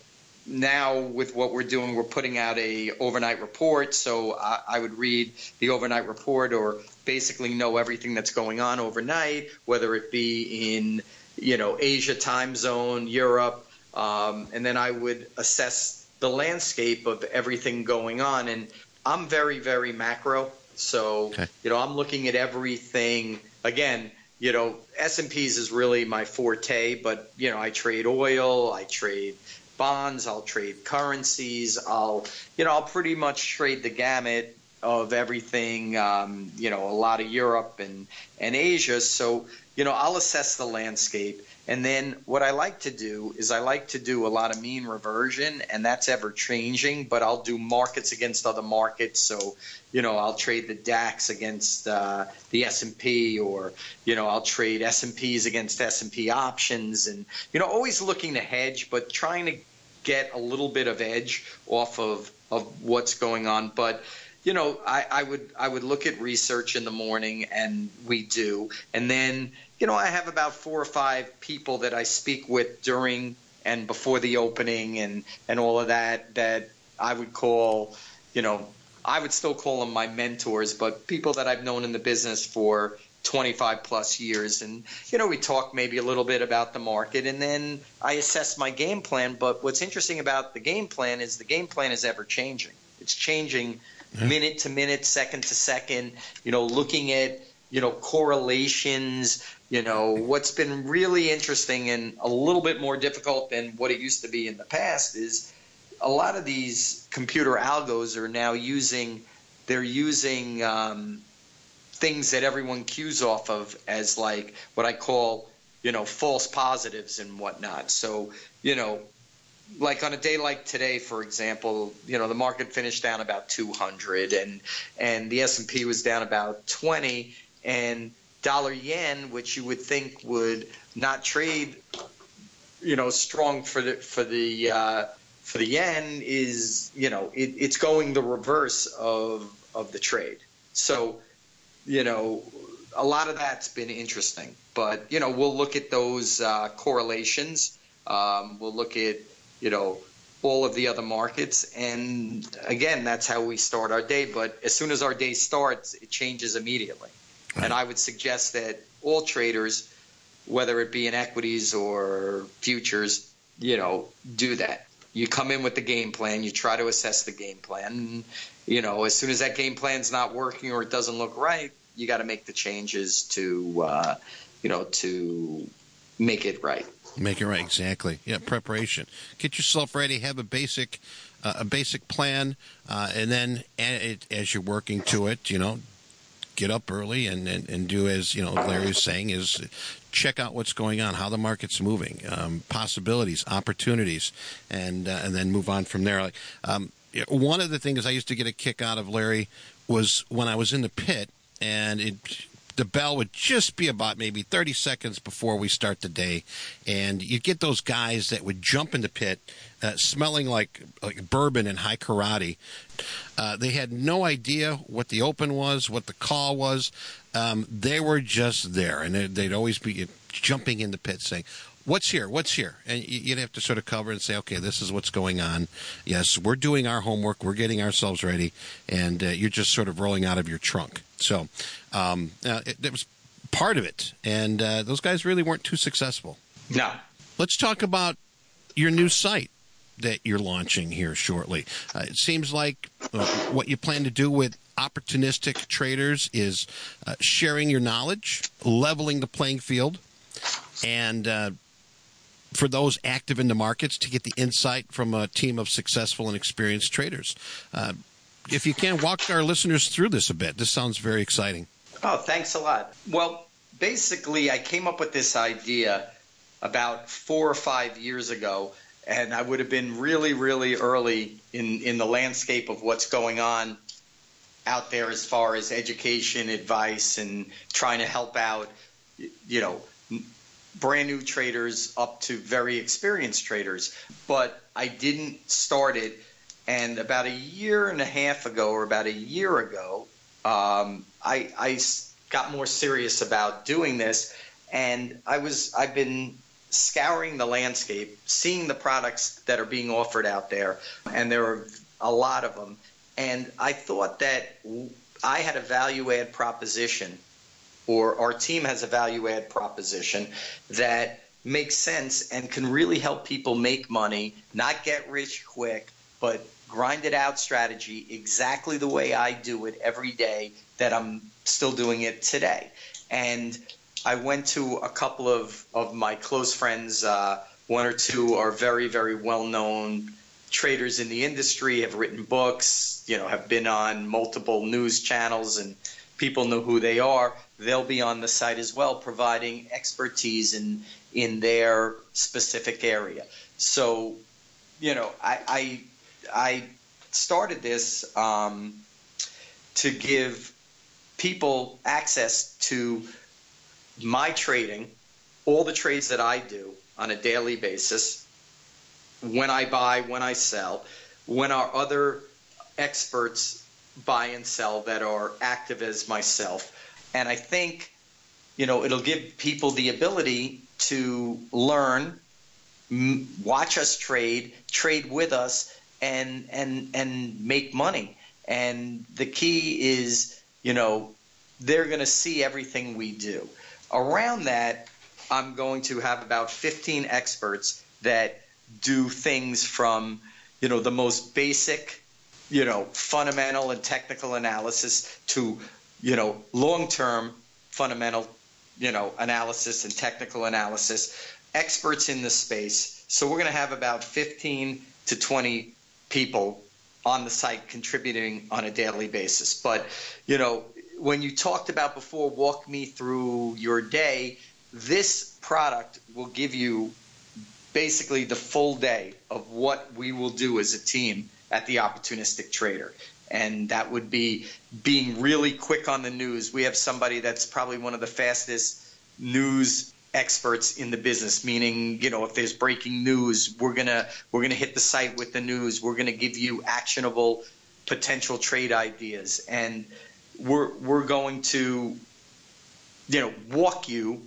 now with what we're doing, we're putting out a overnight report. So I, I, would read the overnight report or basically know everything that's going on overnight, whether it be in you know Asia time zone, Europe, um, and then I would assess the landscape of everything going on. And I'm very, very macro. So, okay. you know, I'm looking at everything. Again, you know, S&Ps is really my forte, but, you know, I trade oil, I trade bonds, I'll trade currencies, I'll, you know, I'll pretty much trade the gamut of everything, um, you know, a lot of Europe and, and Asia. So, you know, I'll assess the landscape and then what I like to do is I like to do a lot of mean reversion, and that's ever changing. But I'll do markets against other markets. So, you know, I'll trade the DAX against uh, the S and P, or you know, I'll trade S and Ps against S and P options, and you know, always looking to hedge, but trying to get a little bit of edge off of of what's going on. But you know, I, I would I would look at research in the morning, and we do, and then you know, I have about four or five people that I speak with during and before the opening and, and all of that that I would call, you know, I would still call them my mentors, but people that I've known in the business for 25 plus years. And, you know, we talk maybe a little bit about the market and then I assess my game plan. But what's interesting about the game plan is the game plan is ever changing. It's changing minute to minute, second to second, you know, looking at, you know, correlations, you know, what's been really interesting and a little bit more difficult than what it used to be in the past is a lot of these computer algos are now using they're using um, things that everyone cues off of as like what I call you know false positives and whatnot. So you know, like on a day like today, for example, you know the market finished down about 200 and and the S and P was down about 20 and dollar yen, which you would think would not trade, you know, strong for the for the uh, for the yen, is you know it, it's going the reverse of of the trade. So, you know, a lot of that's been interesting. But you know, we'll look at those uh, correlations. Um, we'll look at you know all of the other markets. And again, that's how we start our day. But as soon as our day starts, it changes immediately. Right. And I would suggest that all traders, whether it be in equities or futures, you know, do that. You come in with the game plan, you try to assess the game plan. You know, as soon as that game plan's not working or it doesn't look right, you got to make the changes to, uh, you know, to make it right.
Make it right, exactly. Yeah, preparation. Get yourself ready. Have a basic, uh, a basic plan, uh, and then as you're working to it, you know, get up early and, and, and do as you know Larry was saying is check out what's going on, how the market's moving, um, possibilities, opportunities, and uh, and then move on from there. Like um, one of the things I used to get a kick out of Larry was when I was in the pit and it the bell would just be about maybe 30 seconds before we start the day. And you'd get those guys that would jump in the pit uh, smelling like, like bourbon and Hai Karate. Uh, they had no idea what the open was, what the call was. Um, they were just there, and they'd, they'd always be jumping in the pit saying, what's here? What's here? And you'd have to sort of cover and say, okay, this is what's going on. Yes, we're doing our homework. We're getting ourselves ready, and uh, you're just sort of rolling out of your trunk. So um, uh, it, it, was part of it, and uh, those guys really weren't too successful.
No.
Let's talk about your new site that you're launching here shortly. Uh, it seems like uh, what you plan to do with opportunistic traders is uh, sharing your knowledge, leveling the playing field, and uh, for those active in the markets to get the insight from a team of successful and experienced traders. Uh, if you can, walk our listeners through this a bit. This sounds very exciting.
Oh, thanks a lot. Well, basically, I came up with this idea about four or five years ago, and I would have been really, really early in, in the landscape of what's going on out there as far as education, advice, and trying to help out, you know, brand new traders up to very experienced traders. But I didn't start it. And about a year and a half ago, or about a year ago, um, I, I got more serious about doing this. And I was I've been scouring the landscape, seeing the products that are being offered out there, and there are a lot of them. And I thought that I had a value add proposition or our team has a value add proposition that makes sense and can really help people make money, not get rich quick, but grind it out strategy exactly the way I do it every day that I'm still doing it today. And I went to a couple of, of my close friends. Uh, one or two are very, very well known traders in the industry, have written books, you know, have been on multiple news channels, and people know who they are. They'll be on the site as well, providing expertise in in their specific area. So, you know, I I, I started this um, to give people access to my trading, all the trades that I do on a daily basis, when I buy, when I sell, when our other experts buy and sell that are active as myself. And I think, you know, it'll give people the ability to learn, m- watch us trade, trade with us, and and and make money. And the key is, you know, they're going to see everything we do. Around that, I'm going to have about 15 experts that do things from, you know, the most basic, you know, fundamental and technical analysis to, you know, long-term fundamental, you know, analysis and technical analysis, experts in the space. So we're going to have about 15 to 20 people on the site contributing on a daily basis. But, you know, when you talked about before, walk me through your day, this product will give you basically the full day of what we will do as a team at the opportunistic trader and that would be being really quick on the news. We have somebody that's probably one of the fastest news experts in the business meaning you know if there's breaking news we're going to we're going to hit the site with the news. We're going to give you actionable potential trade ideas. And we're we're going to you know walk you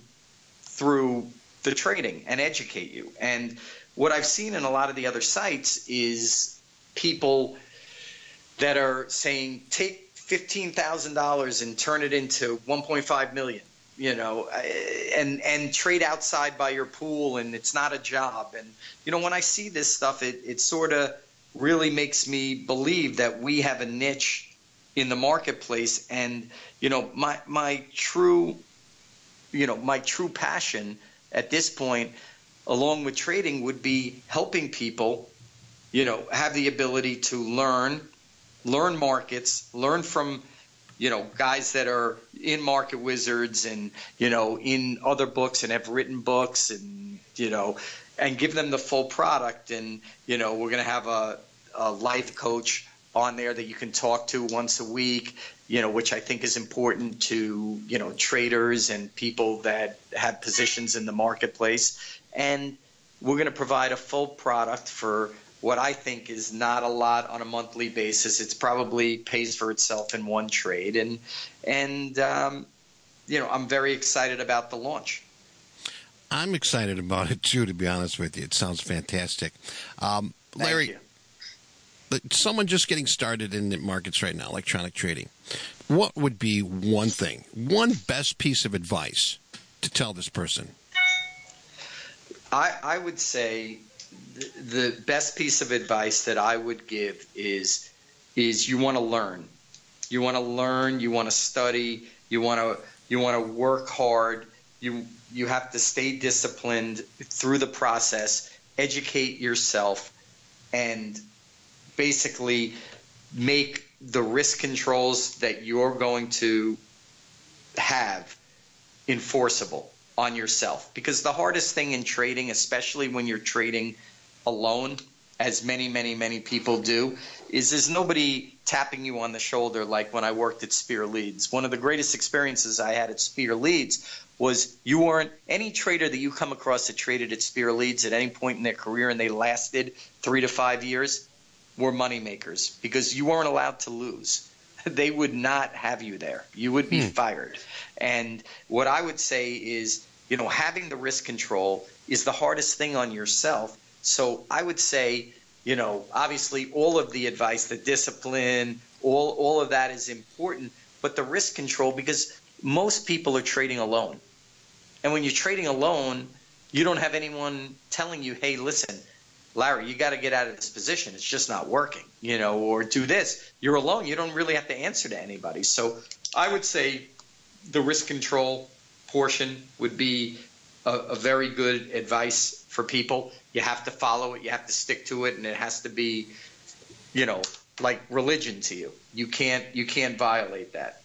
through the trading and educate you. And what I've seen in a lot of the other sites is people that are saying take fifteen thousand dollars and turn it into one point five million. You know, eh, and and trade outside by your pool, and it's not a job. And you know, when I see this stuff, it it sort of really makes me believe that we have a niche in the marketplace. And you know, my my true, you know, my true passion at this point, along with trading, would be helping people, you know, have the ability to learn, learn markets, learn from you know guys that are in market wizards and you know in other books and have written books and you know and give them the full product and you know we're going to have a, a life coach on there that you can talk to once a week, you know, which I think is important to, you know, traders and people that have positions in the marketplace. And we're going to provide a full product for what I think is not a lot on a monthly basis. It's probably pays for itself in one trade. And, and, um, you know, I'm very excited about the launch.
I'm excited about it too, to be honest with you. It sounds fantastic. Um, Larry, someone just getting started in the markets right now, electronic trading, what would be one thing, one best piece of advice to tell this person?
I, I would say the, best piece of advice that I would give is is you want to learn. You want to learn, you want to study, you want to you want to work hard. You you have to stay disciplined through the process, educate yourself and basically make the risk controls that you're going to have enforceable on yourself. Because the hardest thing in trading, especially when you're trading alone, as many, many, many people do, is there's nobody tapping you on the shoulder like when I worked at Spear Leeds. One of the greatest experiences I had at Spear Leeds was you weren't any trader that you come across that traded at Spear Leeds at any point in their career and they lasted three to five years were moneymakers because you weren't allowed to lose. [LAUGHS] They would not have you there. You would be hmm. fired. And what I would say is, you know, having the risk control is the hardest thing on yourself. So I would say, you know, obviously all of the advice, the discipline, all all of that is important, but the risk control because most people are trading alone. And when you're trading alone, you don't have anyone telling you, "Hey, listen, Larry, you got to get out of this position. It's just not working, you know, or do this. You're alone. You don't really have to answer to anybody. So I would say the risk control portion would be a, a very good advice for people. You have to follow it. You have to stick to it, and it has to be, you know, like religion to you. You can't you can't violate that.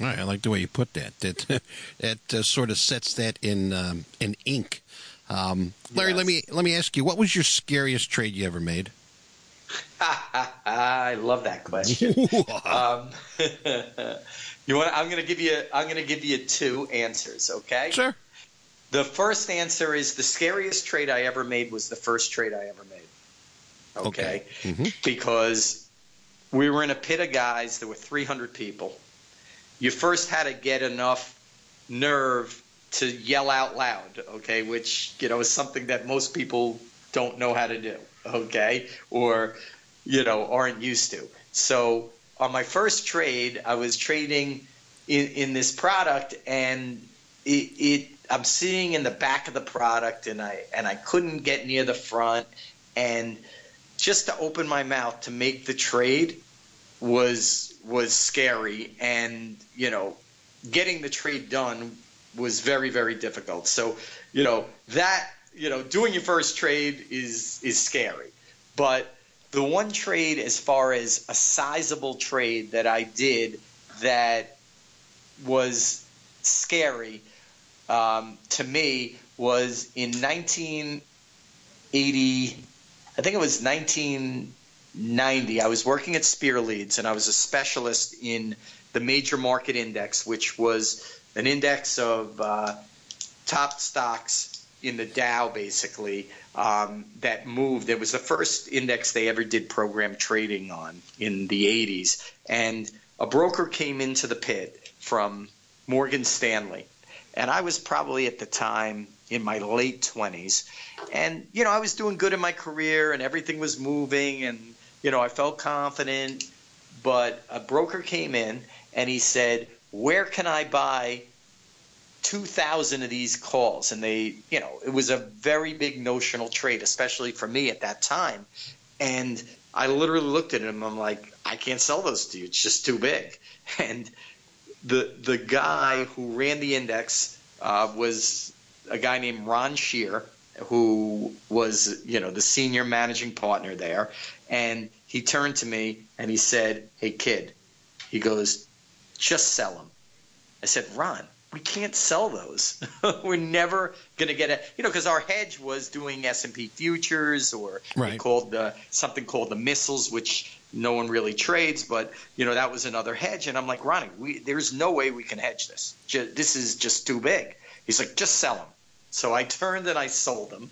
All right, I like the way you put that. That [LAUGHS] that uh, sort of sets that in um, in ink. Um, Larry, yes. let me let me ask you, what was your scariest trade you ever made? [LAUGHS]
I love that question. [LAUGHS] um, you want? I'm going to give you. I'm going to give you two answers. Okay.
Sure.
The first answer is the scariest trade I ever made was the first trade I ever made. Okay. okay. Mm-hmm. Because we were in a pit of guys. There were 300 people. You first had to get enough nerve to yell out loud, okay, which you know is something that most people don't know how to do, okay, or you know aren't used to. So on my first trade, I was trading in, in this product, and it, it I'm sitting in the back of the product, and I and I couldn't get near the front, and just to open my mouth to make the trade was was scary, and you know getting the trade done was very very difficult. So you know that you know doing your first trade is is scary, but the one trade as far as a sizable trade that I did that was scary um, to me was in 1980. I think it was 1990. I was working at Spear Leeds and I was a specialist in the major market index, which was an index of uh, top stocks in the Dow, basically, um, that moved. It was the first index they ever did program trading on in the 80s. And a broker came into the pit from Morgan Stanley. And I was probably at the time in my late 20s. And, you know, I was doing good in my career and everything was moving and, you know, I felt confident. But a broker came in and he said, where can I buy 2,000 of these calls? And they, you know, it was a very big notional trade, especially for me at that time. And I literally looked at him. And I'm like, I can't sell those to you. It's just too big. [LAUGHS] And the the guy who ran the index uh, was a guy named Ron Shear, who was you know the senior managing partner there, and he turned to me and he said, "Hey kid," he goes, just sell them. I said, Ron, we can't sell those. [LAUGHS] We're never going to get it, you know, because our hedge was doing S and P futures or right. called the something called the missiles, which no one really trades, but you know that was another hedge. And I'm like, Ronnie, we, there's no way we can hedge this. This is just too big. He's like, just sell them. So I turned and I sold them.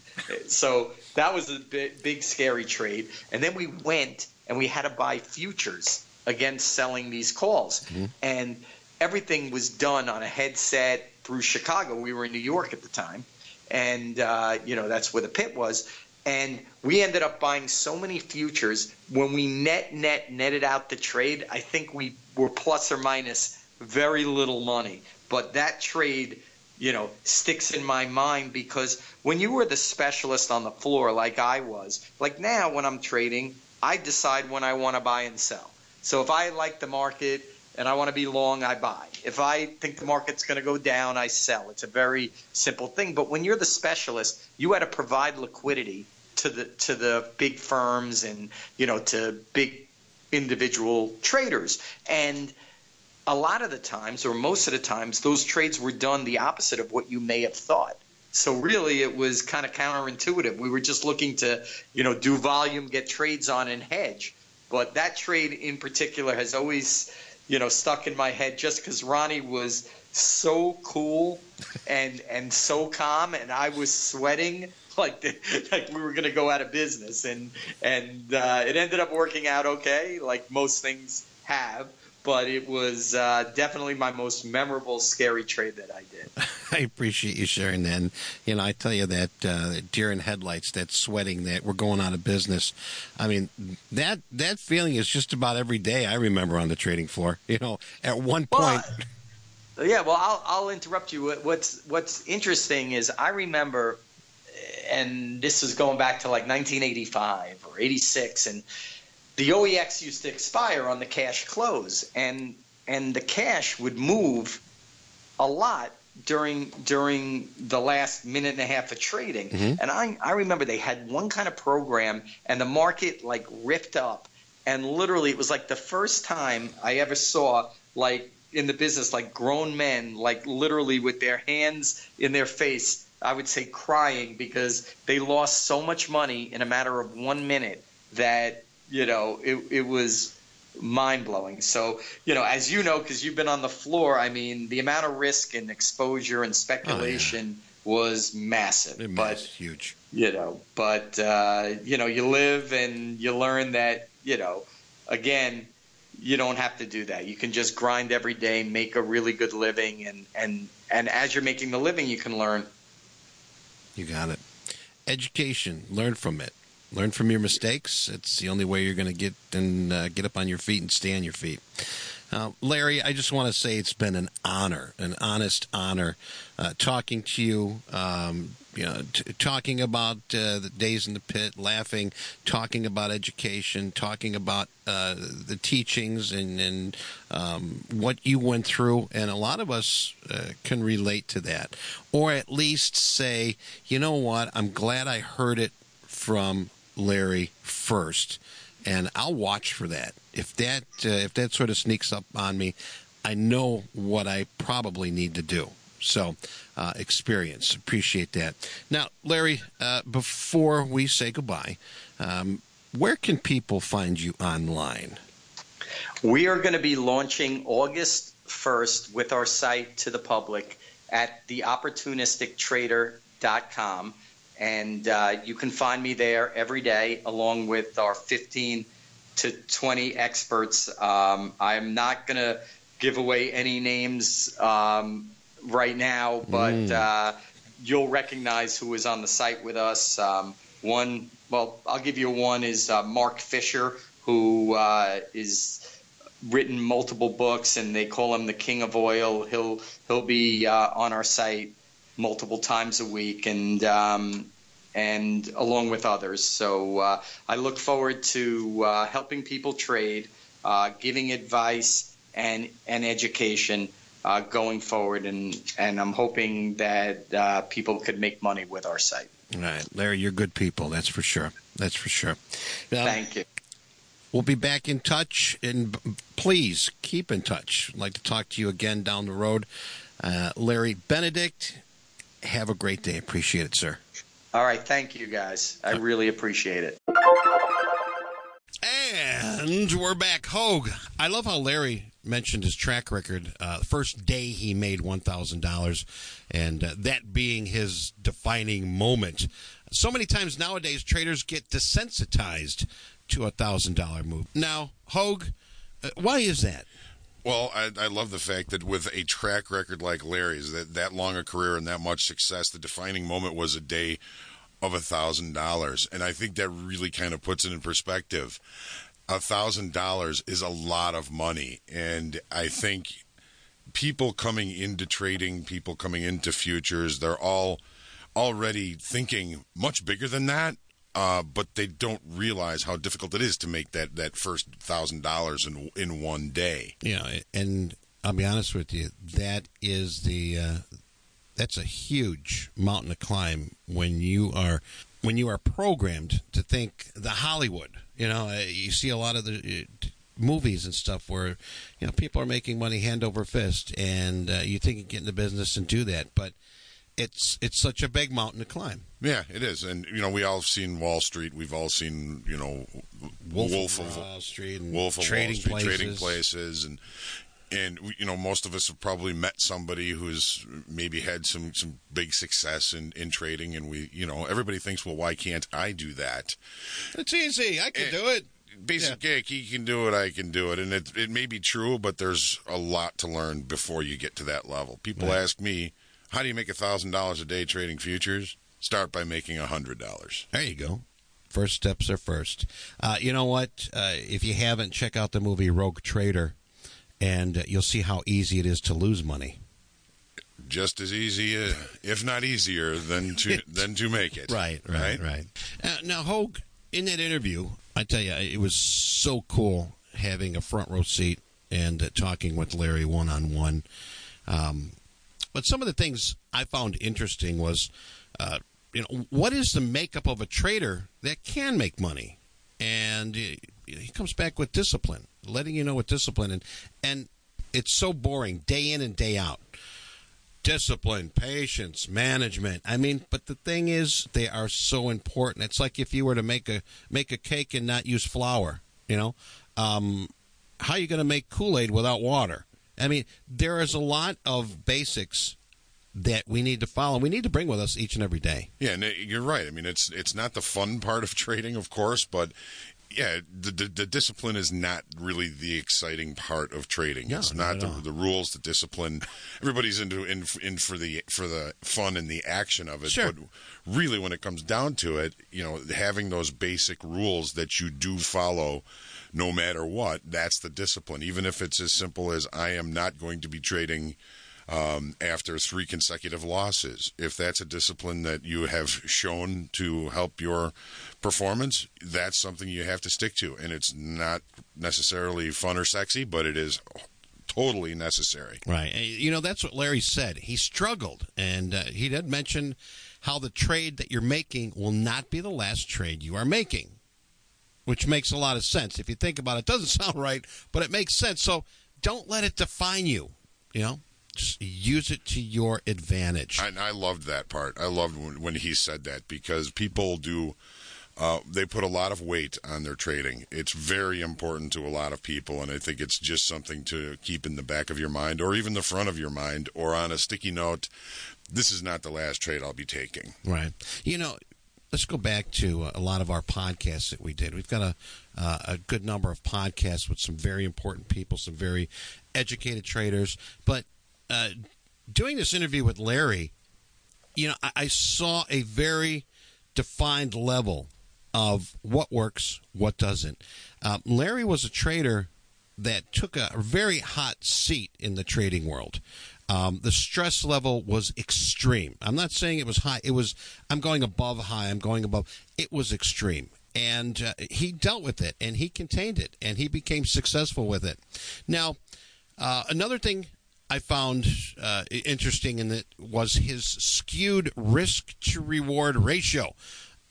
so that was a big, big scary trade. And then we went and we had to buy futures against selling these calls. Mm-hmm. And everything was done on a headset through Chicago. We were in New York at the time. And, uh, you know, that's where the pit was. And we ended up buying so many futures. When we net, net, netted out the trade, I think we were plus or minus very little money. But that trade, you know, sticks in my mind because when you were the specialist on the floor, like I was, like now when I'm trading, I decide when I want to buy and sell. So if I like the market and I want to be long, I buy. If I think the market's going to go down, I sell. It's a very simple thing. But when you're the specialist, you had to provide liquidity to the to the big firms and you know to big individual traders. And a lot of the times, or most of the times, those trades were done the opposite of what you may have thought. So really, it was kind of counterintuitive. We were just looking to, you know, do volume, get trades on, and hedge. But that trade in particular has always, you know, stuck in my head just because Ronnie was so cool and and so calm, and I was sweating [LAUGHS] like the, like we were going to go out of business, and and uh, it ended up working out okay, like most things have but it was uh, definitely my most memorable scary trade that I did. [LAUGHS]
I appreciate you sharing that. And, you know, I tell you that uh, deer in headlights, that sweating, that we're going out of business. I mean, that that feeling is just about every day I remember on the trading floor. You know, at one point.
Well, yeah, well, I'll, I'll interrupt you. What's what's interesting is I remember and this was going back to like 1985 or 86, and the OEX used to expire on the cash close, and and the cash would move a lot during during the last minute and a half of trading.
Mm-hmm.
And I, I remember they had one kind of program and the market like ripped up and literally it was like the first time I ever saw like in the business like grown men like literally with their hands in their face I would say crying because they lost so much money in a matter of one minute that you know it, it was mind blowing. So, you know, as you know, because you've been on the floor, I mean, the amount of risk and exposure and speculation was massive.
It
but
was huge.
you know, but uh, you know, you live and you learn that you know, again, you don't have to do that. You can just grind every day, make a really good living, and and and as you're making the living, you can learn.
You got it. Education. Learn from it. Learn from your mistakes. It's the only way you're going to get and uh, get up on your feet and stay on your feet. Uh, Larry, I just want to say it's been an honor, an honest honor, uh, talking to you. Um, you know, t- talking about uh, the days in the pit, laughing, talking about education, talking about uh, the teachings and, and um, what you went through, and a lot of us uh, can relate to that, or at least say, you know what, I'm glad I heard it from Larry first, and I'll watch for that. If that uh, if that sort of sneaks up on me, I know what I probably need to do. So, uh, experience, appreciate that. Now, Larry, uh, before we say goodbye, um, where can people find you online?
We are going to be launching August 1st with our site to the public at theopportunistictrader.com. And uh, you can find me there every day along with our 15 to 20 experts. Um, I'm not going to give away any names um, right now, but uh, you'll recognize who is on the site with us. Um, one, well, I'll give you one is uh, Mark Fisher, who uh, is written multiple books, and they call him the King of Oil. He'll he'll be uh, on our site multiple times a week, and um, and along with others. So uh, I look forward to uh, helping people trade, uh, giving advice and and education uh, going forward, and and I'm hoping that uh, people could make money with our site.
All right, Larry, you're good people. That's for sure. That's for sure. Now,
Thank you.
We'll be back in touch, and please keep in touch. I'd like to talk to you again down the road. Uh, Larry Benedict, have a great day. Appreciate it, sir.
All right, thank you guys. I really appreciate it.
And we're back. Hogue, I love how Larry mentioned his track record. Uh, first day he made $1,000, and uh, that being his defining moment. So many times nowadays, traders get desensitized to a $1,000 move. Now, Hogue, uh, why is that?
Well, I, I love the fact that with a track record like Larry's, that that long a career and that much success, the defining moment was a day of a thousand dollars, and I think that really kind of puts it in perspective. A thousand dollars is a lot of money, and I think people coming into trading, people coming into futures, they're all already thinking much bigger than that. Uh, but they don't realize how difficult it is to make that, that first thousand dollars in in one day.
Yeah, and I'll be honest with you, that is the uh, that's a huge mountain to climb when you are when you are programmed to think the Hollywood. You know, uh, you see a lot of the uh, movies and stuff where you know people are making money hand over fist, and uh, you think you get in the business and do that, but it's it's such a big mountain to climb.
Yeah, it is, and you know we all have seen Wall Street. We've all seen you know
Wolf, of Wall Street and
Wolf of
trading
Wall Street,
places.
trading places, and and you know most of us have probably met somebody who's maybe had some some big success in in trading, and we you know everybody thinks, well, why can't I do that?
It's easy. I can
Eh,
do it.
Basic gig, he can do it, I can do it, and it it may be true, but there's a lot to learn before you get to that level. People
Right.
ask me, how do you make a thousand dollars a day trading futures? Start by making a hundred dollars.
There you go. First steps are first. Uh, you know what? Uh, if you haven't, check out the movie Rogue Trader, and uh, you'll see how easy it is to lose money.
just as easy, uh, if not easier, than to [LAUGHS] than to make it.
Right, right, right. Uh, now, Hogue, in that interview, I tell you, it was so cool having a front row seat and uh, talking with Larry one on one. But some of the things I found interesting was, uh, you know, what is the makeup of a trader that can make money? And he he comes back with discipline, letting you know what discipline and and it's so boring day in and day out. Discipline, patience, management. I mean, but the thing is, they are so important. It's like if you were to make a make a cake and not use flour. You know, um, how are you going to make Kool Aid without water? I mean, there is a lot of basics that we need to follow. We need to bring with us each and every day.
Yeah, and you're right. I mean, it's it's not the fun part of [LAUGHS] trading, of course, but yeah, the, the, the discipline is not really the exciting part of trading.
No,
it's
not
not the, the rules, the discipline. Everybody's into in, in for the for the fun and the action of it.
Sure.
But really, when it comes down to it, you know, having those basic rules that you do follow. No matter what, that's the discipline. Even if it's as simple as I am not going to be trading um, after three consecutive losses. If that's a discipline that you have shown to help your performance, that's something you have to stick to. And it's not necessarily fun or sexy, but it is totally necessary.
Right. You know, that's what Larry said. He struggled, and uh, he did mention how the trade that you're making will not be the last trade you are making, which makes a lot of sense. If you think about it, it doesn't [LAUGHS] sound right, but it makes sense. So don't let it define you, you know? Just use it to your advantage.
And I loved that part. I loved when, when he said that because people do. Uh, they put a lot of weight on their trading. It's very important to a lot of people, and I think it's just something to keep in the back of your mind, or even the front of your mind, or on a sticky note. This is not the last trade I'll be taking.
Right. You know, let's go back to uh, a lot of our podcasts that we did. We've got a uh, a good number of podcasts with some very important people, some very educated traders. But uh, doing this interview with Larry, you know, I, I saw a very defined level of what works, what doesn't. Uh, Larry was a trader that took a very hot seat in the trading world. Um, the stress level was extreme. I'm not saying it was high. It was. I'm going above high. I'm going above. It was extreme, and uh, he dealt with it, and he contained it, and he became successful with it. Now, uh, another thing I found uh, interesting in it was his skewed risk to reward ratio.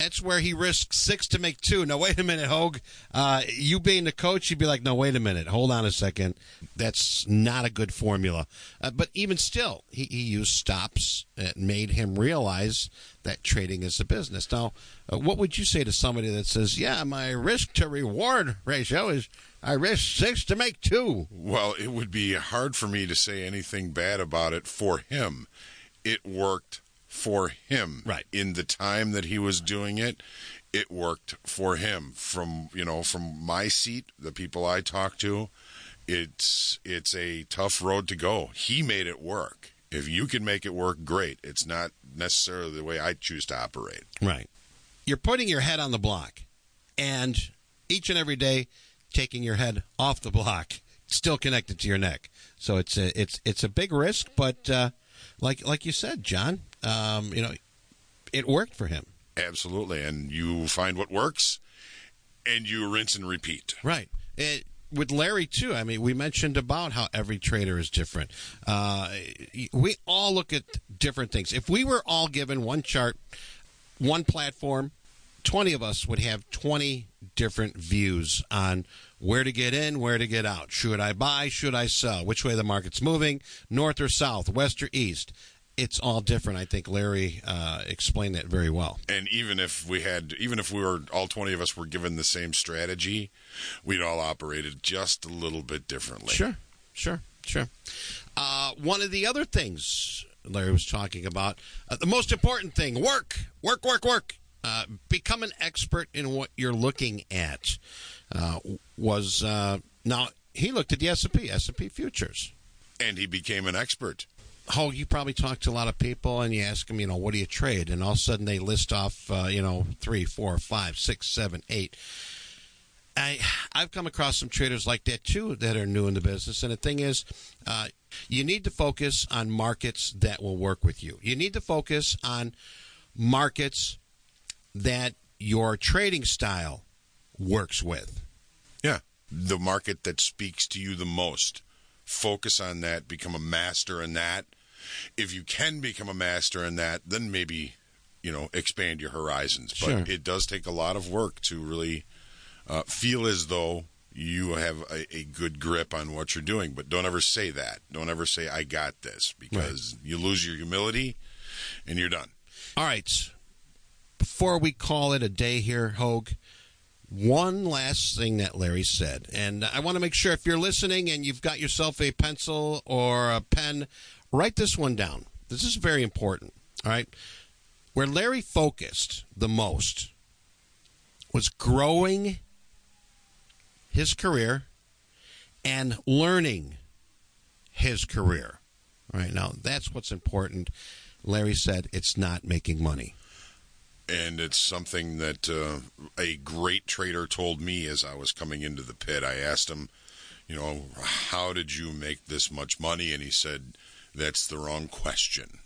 That's where he risked six to make two. Now, wait a minute, Hogue. Uh, you being the coach, you'd be like, no, wait a minute. Hold on a second. That's not a good formula. Uh, but even still, he, he used stops that made him realize that trading is a business. Now, uh, what would you say to somebody that says, yeah, my risk to reward ratio is I risk six to make two?
Well, it would be hard for me to say anything bad about it for him. It worked for him.
Right.
In the time that he was doing it, it worked for him. From you know, from my seat, the people I talk to, it's it's a tough road to go. He made it work. If you can make it work, great. It's not necessarily the way I choose to operate.
Right. You're putting your head on the block, and each and every day, taking your head off the block, still connected to your neck. So it's a it's it's a big risk, but uh, like like you said, John, um, you know, it worked for him.
Absolutely. And you find what works, and you rinse and repeat.
Right. It, with Larry too. I mean, we mentioned about how every trader is different. Uh, we all look at different things. If we were all given one chart, one platform, twenty of us would have twenty different views on where to get in, where to get out. Should I buy? Should I sell? Which way the market's moving? North or south? West or east? It's all different. I think Larry uh, explained that very well.
and even if we had even if we were all 20 of us were given the same strategy we'd all operated just a little bit differently
Sure, sure, sure. Uh, one of the other things Larry was talking about, uh, the most important thing work, work, work, work. Uh, become an expert in what you're looking at. Uh, was uh, now he looked at the S&P, S&P futures.
and he became an expert
Oh, you probably talk to a lot of people and you ask them, you know, what do you trade? And all of a sudden they list off, uh, you know, three, four, five, six, seven, eight. I I've come across some traders like that too that are new in the business, and the thing is, uh, you need to focus on markets that will work with you. You need to focus on markets that your trading style works with.
Yeah, the market that speaks to you the most. Focus on that. Become a master in that. If you can become a master in that, then maybe you know expand your horizons. But
Sure.
it does take a lot of work to really uh, feel as though you have a, a good grip on what you're doing. But don't ever say that. Don't ever say I got this because you lose your humility and you're done.
All right. Before we call it a day here, Hogue, one last thing that Larry said. And I want to make sure if you're listening and you've got yourself a pencil or a pen, write this one down. This is very important. All right. Where Larry focused the most was growing his career and learning his career. All right. Now, that's what's important. Larry said it's not making money.
And it's something that uh, a great trader told me as I was coming into the pit. I asked him, you know, how did you make this much money? And he said, that's the wrong question.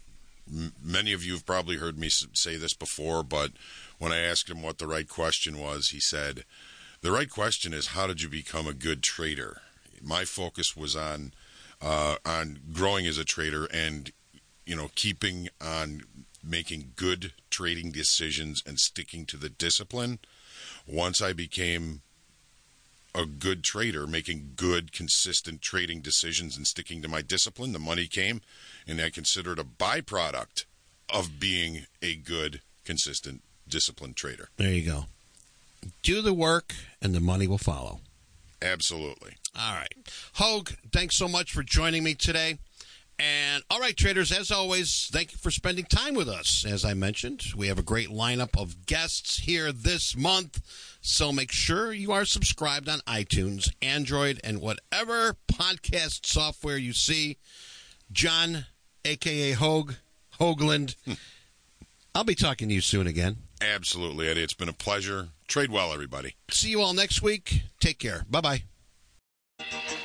Many of you have probably heard me say this before, but when I asked him what the right question was, he said, the right question is, how did you become a good trader? My focus was on uh, on growing as a trader and you know keeping on making good trading decisions and sticking to the discipline. Once I became a good trader, making good, consistent trading decisions and sticking to my discipline, the money came, and I consider it a byproduct of being a good, consistent, disciplined trader.
There you go. Do the work, and the money will follow.
Absolutely.
All right. Hogue, thanks so much for joining me today. And all right, traders, as always, thank you for spending time with us. As I mentioned, we have a great lineup of guests here this month. So make sure you are subscribed on iTunes, Android, and whatever podcast software you see. John, aka Hogue, Hoagland. [LAUGHS] I'll be talking to you soon again.
Absolutely, Eddie. It's been a pleasure. Trade well, everybody.
See you all next week. Take care. Bye bye.